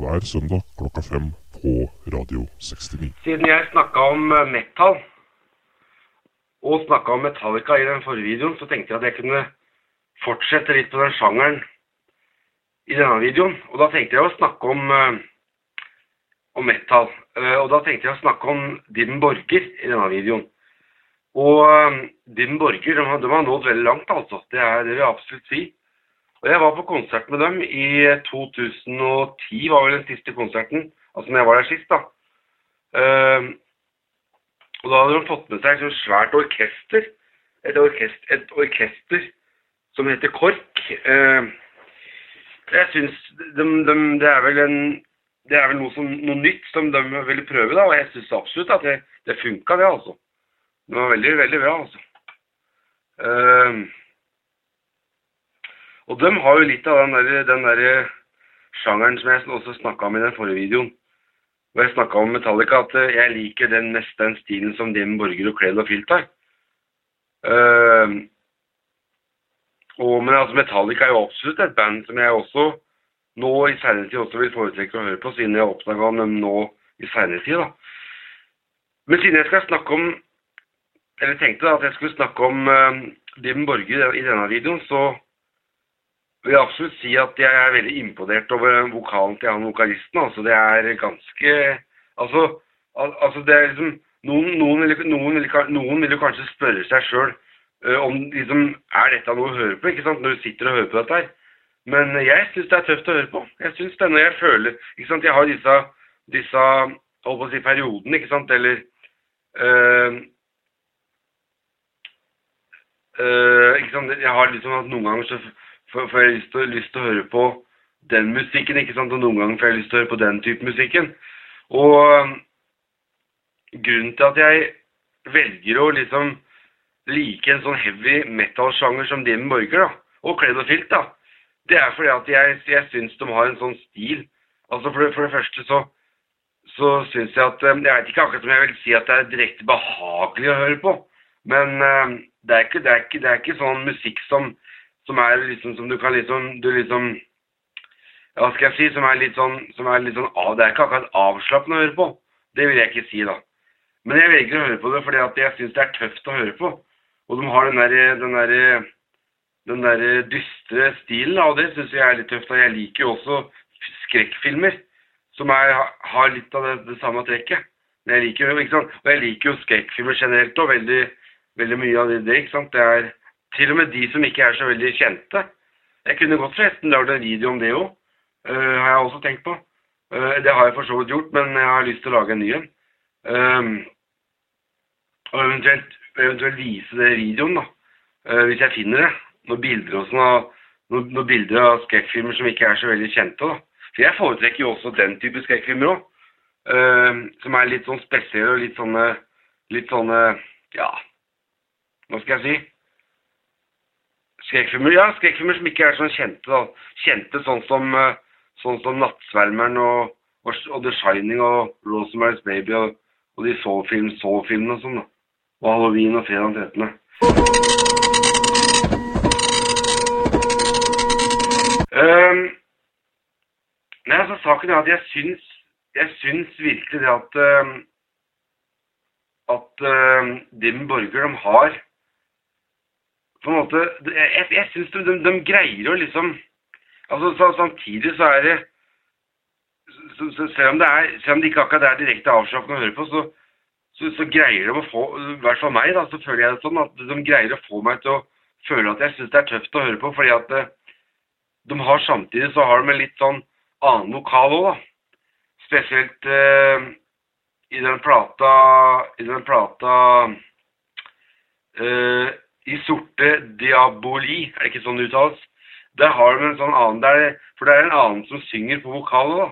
hver søndag klokka fem på Radio 69. Siden jeg snakka om metal, og snakka om Metallica i den forrige videoen, så tenkte jeg at jeg kunne fortsette litt på den sjangeren i denne videoen. Og da tenkte jeg å snakke om, uh, om metal. Uh, og da tenkte jeg å snakke om Dibben Borger i denne videoen. Og um, Dim Borger, de de har nådd veldig langt, altså. Det, er, det vil jeg absolutt si. Og jeg var på konsert med dem i 2010, var vel den siste konserten. Altså når jeg var der sist, da. Uh, og da hadde de fått med seg et svært orkester. Et orkester, et orkester som heter KORK. Uh, jeg syns de, de, det er vel en det er vel noe, som, noe nytt som de ville prøve, da. Og jeg syns absolutt at det, det funka, det, altså. Det var veldig, veldig bra, altså. Uh, og de har jo litt av den der, der sjangeren som jeg også snakka om i den forrige videoen. Hvor jeg snakka om Metallica, at jeg liker den mest den stilen som Dim Borger og Kled og Filt har. Uh, og, men altså Metallica er jo absolutt et band som jeg også nå i seinere tid også vil foretrekke å høre på, siden jeg oppdaga dem nå i seinere tid. da. Men siden jeg skal snakke om Eller tenkte da at jeg skulle snakke om uh, Dim Borger i denne videoen, så vil jeg absolutt si at jeg er veldig imponert over vokalen til han vokalisten. Altså, det er ganske Altså, al altså det er liksom Noen, noen, vil, noen, vil, noen vil jo kanskje spørre seg sjøl uh, om liksom Er dette noe å høre på, ikke sant, når du sitter og hører på dette her? Men jeg syns det er tøft å høre på. Jeg syns det når jeg føler ikke sant, Jeg har disse, disse holdt på å si, periodene, ikke sant, eller øh, øh, ikke sant, Jeg har liksom at noen ganger så får jeg lyst til, lyst til, å høre på den musikken, ikke sant, og noen ganger får jeg lyst til å høre på den type musikken. Og øh, grunnen til at jeg velger å liksom like en sånn heavy metal-sjanger som Dim Borger, da, og Kledd og Filt, da, det er fordi at jeg, jeg syns de har en sånn stil. Altså For det, for det første så, så syns jeg at Jeg vet ikke akkurat om jeg vil si at det er direkte behagelig å høre på, men uh, det, er ikke, det, er ikke, det, er ikke, sånn musikk som, som er liksom som du kan liksom Du liksom Hva skal jeg si? Som er litt sånn, er litt sånn av, Det er ikke akkurat avslappende å høre på. Det vil jeg ikke si, da. Men jeg velger å høre på det fordi at jeg syns det er tøft å høre på. Og de har den derre den der, den der dystre stilen, og det syns jeg er litt tøft. Og jeg liker jo også skrekkfilmer som er, har litt av det, det samme trekket. Jeg liker, ikke sant? Og jeg liker jo skrekkfilmer generelt og veldig, veldig mye av det, ikke sant? Det er til og med de som ikke er så veldig kjente. Jeg kunne godt forresten lagd en video om det òg, uh, eh, har jeg også tenkt på. Uh, det har jeg for så vidt gjort, men jeg har lyst til å lage en ny en. Um, og eventuelt, eventuelt, vise det i videoen, da. Uh, hvis jeg finner det noen bilder og sånn, noen, noen bilder av skrekkfilmer som ikke er så veldig kjente. da. For jeg foretrekker jo også den type skrekkfilmer òg. Uh, eh, som er litt sånn spesielle og litt sånne Litt sånne Ja, hva skal jeg si? Skrekkfilmer ja, skrekkfilmer som ikke er sånn kjente. da. Kjente sånn som, uh, sånn som 'Nattsvermeren' og, og, og, 'The Shining' og 'Rosemary's Baby' og, og de Soul-filmene Soul og sånn. da. Og 'Halloween' og 'Fredag den 13.' Um, nei, altså Saken er at jeg syns, jeg syns virkelig det at um, at um, Dim Borger de har på en måte Jeg, jeg syns de, de, de, greier å liksom altså så, Samtidig så er det så, så, selv, om det er, selv om det ikke akkurat er direkte avslappende å høre på, så, så, så, greier de å få I hvert fall meg, da, så føler jeg det sånn at de greier å få meg til å føle at jeg syns det er tøft å høre på. fordi at de har samtidig så har de en litt sånn annen vokal òg, da. Spesielt eh, i den plata I den plata eh, I sorte diaboli, er det ikke sånn det uttales? Der har de en sånn annen der, For det er en annen som synger på vokalet, da.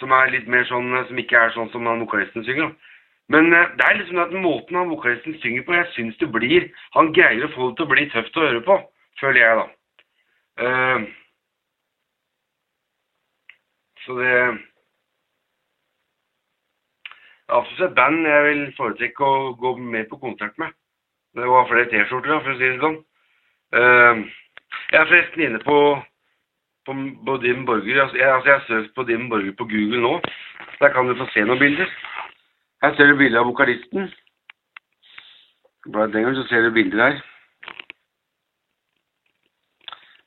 Som er litt mer sånn Som ikke er sånn som han vokalisten synger. da. Men eh, det er liksom at måten han vokalisten synger på, jeg syns det blir Han greier å få det til å bli tøft å høre på, føler jeg, da. Uh, så det er absolutt et band jeg vil foretrekke å gå mer på konsert med. Det var flere T-skjorter, for å si det sånn. Uh, jeg er forresten inne på, på, på Dim Borger. Altså, jeg, altså jeg har søkt på Dim Borger på Google nå. Der kan du få se noen bilder. Her ser du bilde av vokalisten. Bare den gangen så ser du bilder her.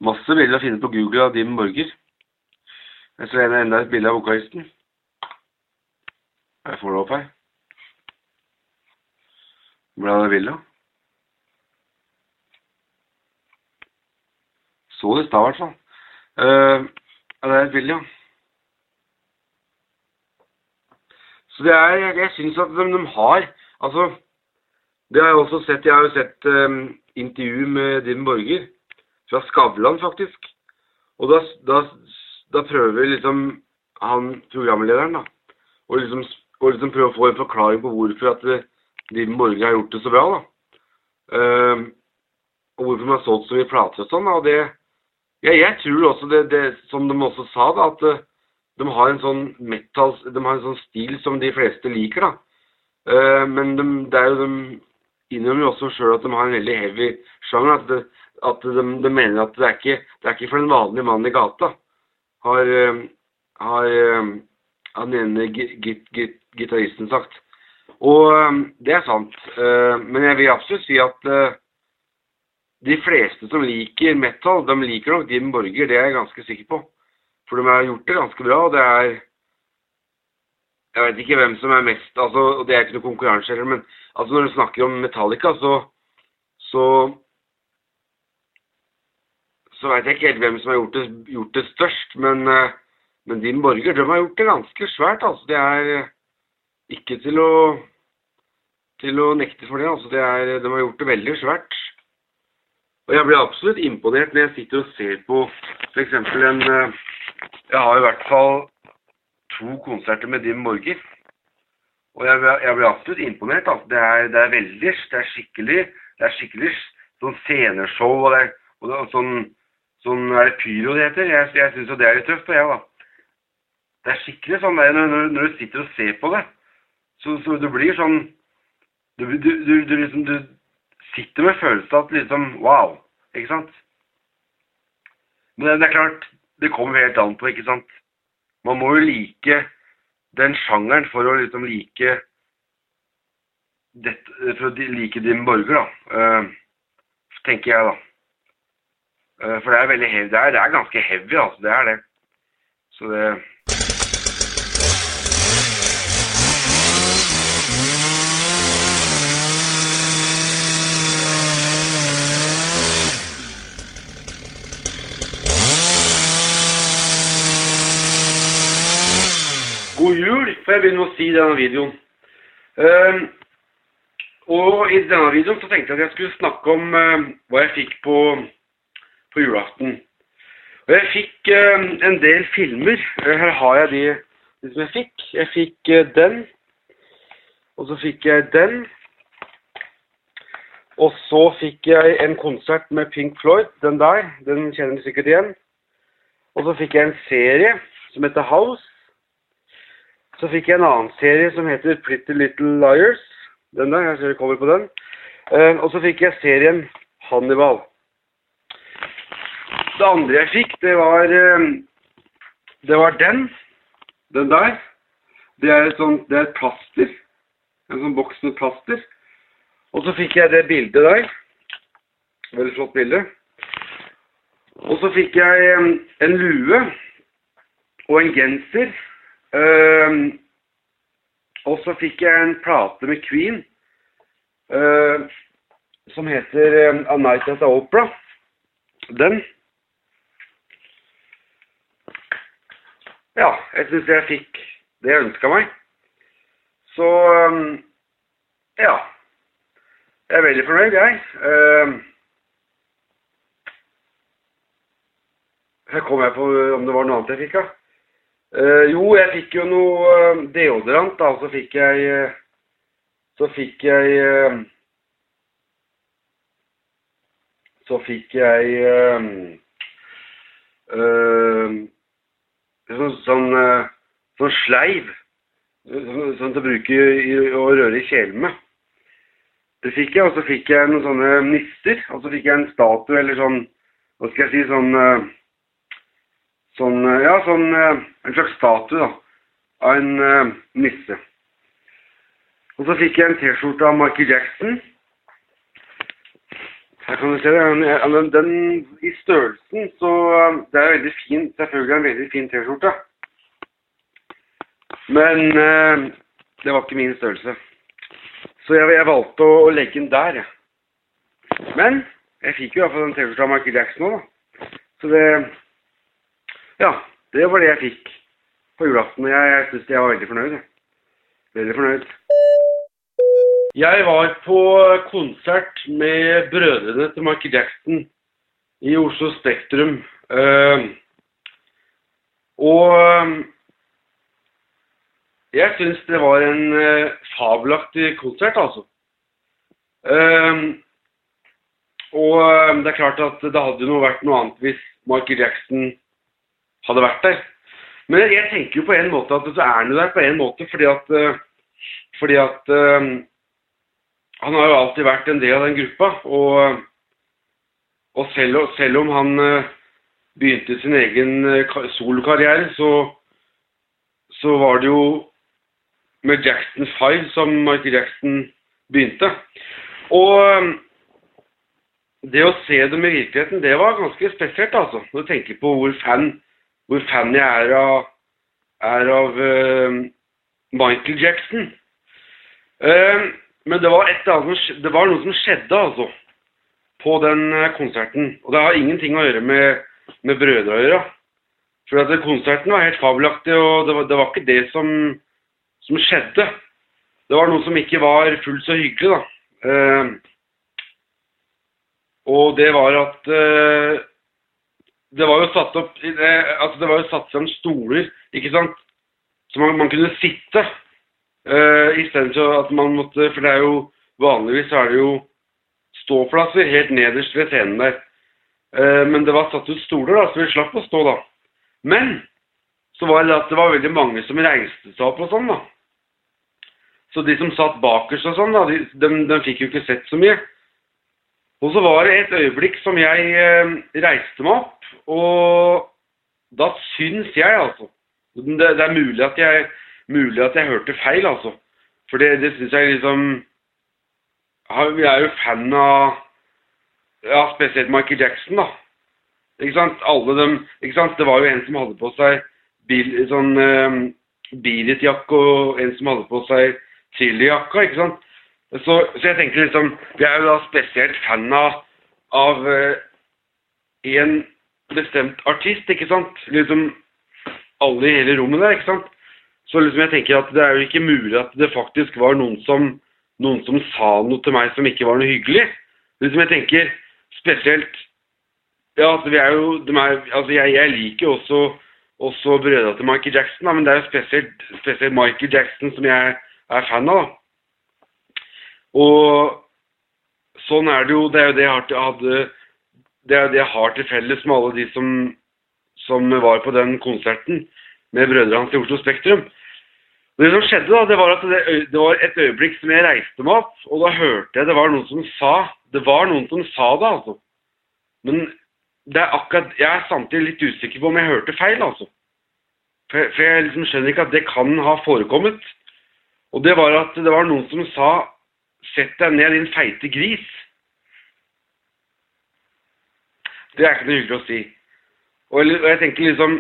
Masse bilder å finne på Google av Dim Borger. Jeg ser enda et bilde av vokalisten. Jeg får det opp her. Ble det Villa? Så det stad, i hvert fall. Eh, det er et bilde, ja. Så det er Jeg, jeg syns at de, de har Altså, det har jeg også sett. Jeg har jo sett um, intervju med Dim Borger. Fra Skavlan, faktisk. Og da, da, da prøver liksom han programlederen da, å liksom, å liksom prøve å få en forklaring på hvorfor at uh, Dim Borger har gjort det så bra. da. Um, og hvorfor de har solgt så mye plater og sånn. og det ja, jeg tror også det, det, som de også sa, da, at uh, de har en sånn metal, de har en sånn stil som de fleste liker, da. Uh, men de, det er jo de innrømmer jo også sjøl at de har en veldig heavy sjanger. At, det, at de, de, mener at det er ikke det er ikke for den vanlige mannen i gata. Har, uh, har uh, han ene gitaristen sagt. Og det er sant. men jeg vil absolutt si at de fleste som liker metal, de liker nok Dim Borger. Det er jeg ganske sikker på. For de har gjort det ganske bra. og det er Jeg vet ikke hvem som er mest altså, og Det er ikke noe konkurranse heller, men altså, når du snakker om Metallica, så så, så veit jeg ikke helt hvem som har gjort det, gjort det størst. Men, uh, men Dim Borger de har gjort det ganske svært. altså Det er ikke til å til å nekte for det. altså det er, De har gjort det veldig svært. Og jeg blir absolutt imponert når jeg sitter og ser på f.eks. en uh, jeg har i hvert fall to konserter med Dim Borger. Og jeg, jeg blir absolutt imponert. Altså. Det, er, det, er, veldig Det er skikkelig det er skikkelig sånn sceneshow og, det og, det, sånn, sånn er det pyro det heter. Jeg, jeg syns jo det er litt tøft, jeg, da. Det er skikkelig sånn der, når, når, du sitter og ser på det, så, så du blir sånn du, du, du, du, liksom, sitter med følelsen av at liksom Wow. Ikke sant? Men det, er klart det kommer helt an på, ikke sant. Man må jo like den sjangeren for å liksom like det, for å like din borger, da. Uh, tenker jeg, da. Uh, for det er veldig heavy. Det er, det er ganske heavy, altså. Det er det. Så det God jul, får jeg begynne å si i denne videoen. Uh, og i denne videoen så tenkte jeg at jeg skulle snakke om uh, hva jeg fikk på, på julaften. Og jeg fikk uh, en del filmer. her har jeg de, de, som jeg fikk. Jeg fikk den. Og så fikk jeg den. Og så fikk jeg en konsert med Pink Floyd. Den der. Den kjenner du sikkert igjen. Og så fikk jeg en serie som heter House. Så fikk jeg en annen serie som heter Pretty Little Liars. Den der, jeg ser det kommer på den. Uh, og så fikk jeg serien Hannibal. Det andre jeg fikk, det var uh, Det var den. Den der. Det er et sånt Det er et plaster. En sånn boks med plaster. Og så fikk jeg det bildet der. Veldig flott bilde. Og så fikk jeg um, en lue og en genser Uh, og så fikk jeg en plate med Queen uh, som heter uh, A Night at the Opera. Den. Ja, jeg syns jeg fikk det jeg ønska meg. Så um, ja. Jeg er veldig fornøyd, jeg. Her kom jeg på om det var noe annet jeg fikk, da. Ja. Uh, jo, jeg fikk jo noe uh, deodorant, da. og Så fikk jeg uh, Så fikk jeg Så fikk jeg sånn, sånn, sånn sleiv. Sånn, sånn til å bruke i, å røre i kjelen med. Det fikk jeg, og så fikk jeg noen sånne nister. Og så fikk jeg en statue, eller sånn Hva skal jeg si? Sånn Sånn, ja, sånn en slags statue da, av en uh, nisse. Og så fikk jeg en T-skjorte av Michael Jackson. Her kan du se det. Den, den, I størrelsen så Det er veldig fin, selvfølgelig en veldig fin T-skjorte. Men uh, det var ikke min størrelse. Så jeg, jeg valgte å, å legge den der. Men jeg fikk jo iallfall den T-skjorta av Michael Jackson òg, da. Så det Ja, det var det jeg fikk på julaften. og Jeg, jeg syns jeg var veldig fornøyd. Veldig fornøyd. Jeg var på konsert med brødrene til Michael Jackson i Oslo Spektrum. Uh, og eh, jeg syns det var en uh, fabelaktig konsert, altså. Uh, og det er klart at det hadde jo vært noe annet hvis Michael Jackson hadde vært der. Men jeg tenker jo på en måte at så er han jo der på en måte fordi at eh, Fordi at eh, han har jo alltid vært en del av den gruppa. Og, og selv, selv om han eh, begynte sin egen ka- solokarriere, så, så var det jo med Jackson 5 som Michael Jackson begynte. Og det å se dem i virkeligheten, det var ganske spesielt, altså. Når du tenker på hvor fan, hvor fan jeg er av, er av uh, Michael Jackson. Uh, men det var, som det var noe som skjedde, altså, på den eh, konserten. Og det har ingenting å gjøre med, med brødre å gjøre. For at konserten var helt fabelaktig, og det var, det var ikke det som, som skjedde. Det var noe som ikke var fullt så hyggelig, da. Uh, og det var at eh, det var jo satt opp eh, altså det var jo satt sammen stoler, ikke sant? Så man, man kunne sitte uh, istedenfor at man måtte For det er jo vanligvis er det jo ståplasser helt nederst ved scenen der. Eh, men det var satt ut stoler, da, så vi slapp å stå da. Men så var det at det var veldig mange som reiste seg opp og sånn, da. Så de som satt bakerst og sånn, da, de, de, de fikk jo ikke sett så mye. Og så var det et øyeblikk som jeg eh, reiste meg opp, og da syns jeg, altså Det, det er mulig at, jeg, mulig at jeg hørte feil, altså. For det, det syns jeg liksom Jeg er jo fan av ja, spesielt Michael Jackson, da. Ikke sant? Alle dem Ikke sant? Det var jo en som hadde på seg bil, sånn eh, Beat-jakke, og en som hadde på seg Chili-jakka, ikke sant? Så, så jeg tenker liksom Vi er jo da spesielt fan av, av eh, en bestemt artist, ikke sant? Liksom alle i hele rommet der, ikke sant? Så liksom jeg tenker at det er jo ikke mulig at det faktisk var noen som, noen som sa noe til meg som ikke var noe hyggelig. Liksom jeg tenker spesielt Ja, altså vi er jo de er, Altså jeg, jeg liker jo også, også brødrene til Michael Jackson, da, men det er jo spesielt, spesielt Michael Jackson som jeg er fan av. da. Og sånn er det jo. Det er jo det jeg har til, hadde, det det jeg har til felles med alle de som, som var på den konserten med brødrene hans i Oslo Spektrum. Det som skjedde, da, det var at det, det var et øyeblikk som jeg reiste meg opp, og da hørte jeg det var noen som sa Det var noen som sa det, altså. Men det er akkurat Jeg er samtidig litt usikker på om jeg hørte feil, altså. For jeg liksom skjønner ikke at det kan ha forekommet. Og det var at det var noen som sa Sett deg ned, din feite gris. Det er ikke noe hyggelig å si. Og, jeg tenker liksom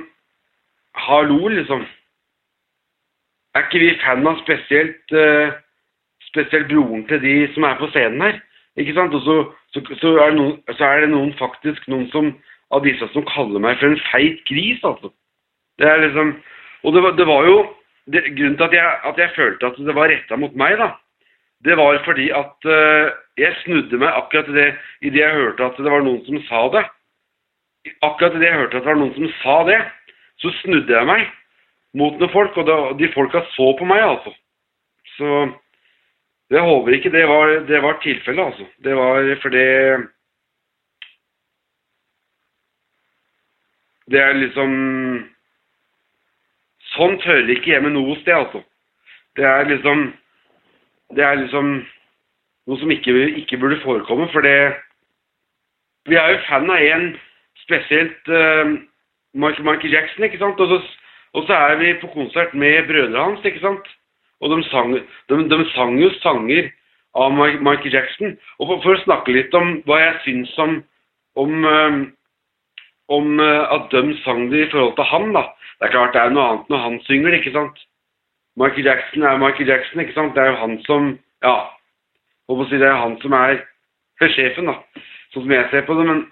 Hallo, liksom. Er ikke vi fan av spesielt eh, spesielt broren til de som er på scenen her? Ikke sant? Og så, så, så, er noen, så er det noen faktisk noen som av disse som kaller meg for en feit gris, altså. Det er liksom Og det var, det var jo det, Grunnen til at jeg, at jeg følte at det var retta mot meg, da, det var fordi at eh, jeg snudde meg akkurat i det jeg hørte at det var noen som sa det. Akkurat idet jeg hørte at det var noen som sa det, så snudde jeg meg mot noen folk, og da, de folka så på meg, altså. Så jeg håper ikke det var, det var tilfellet, altså. Det var fordi det Det er liksom Sånt hører ikke hjemme noe sted, altså. Det er liksom Det er liksom noe som ikke, ikke burde forekomme, for det Vi er jo fan av en spesielt uh, Michael, Michael Jackson, ikke sant? Og så, og så er vi på konsert med brødrene hans, ikke sant? Og de sang, de, de sang jo sanger av Mi- Michael Jackson. Og for, for å snakke litt om hva jeg syns om, om, eh, om eh, at de sang det i forhold til han, da. Det er klart det er noe annet når han synger det, ikke sant? Michael Jackson er Michael Jackson, ikke sant? Det er jo han som Ja. Håper å si det er han som er sjefen, da. Sånn som jeg ser på det. Men,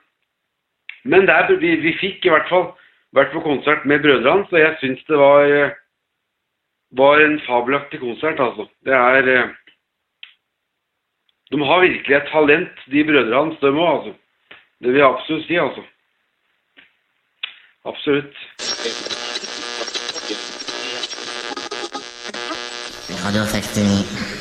men det er, vi, vi fikk i hvert fall vært på konsert med brødrene hans, og jeg syns det var, eh, var en fabelaktig konsert, altså. Det er eh, De har virkelig et talent, de brødrene hans, de òg, altså. Det vil jeg absolutt si, altså. Absolutt. Radio 69.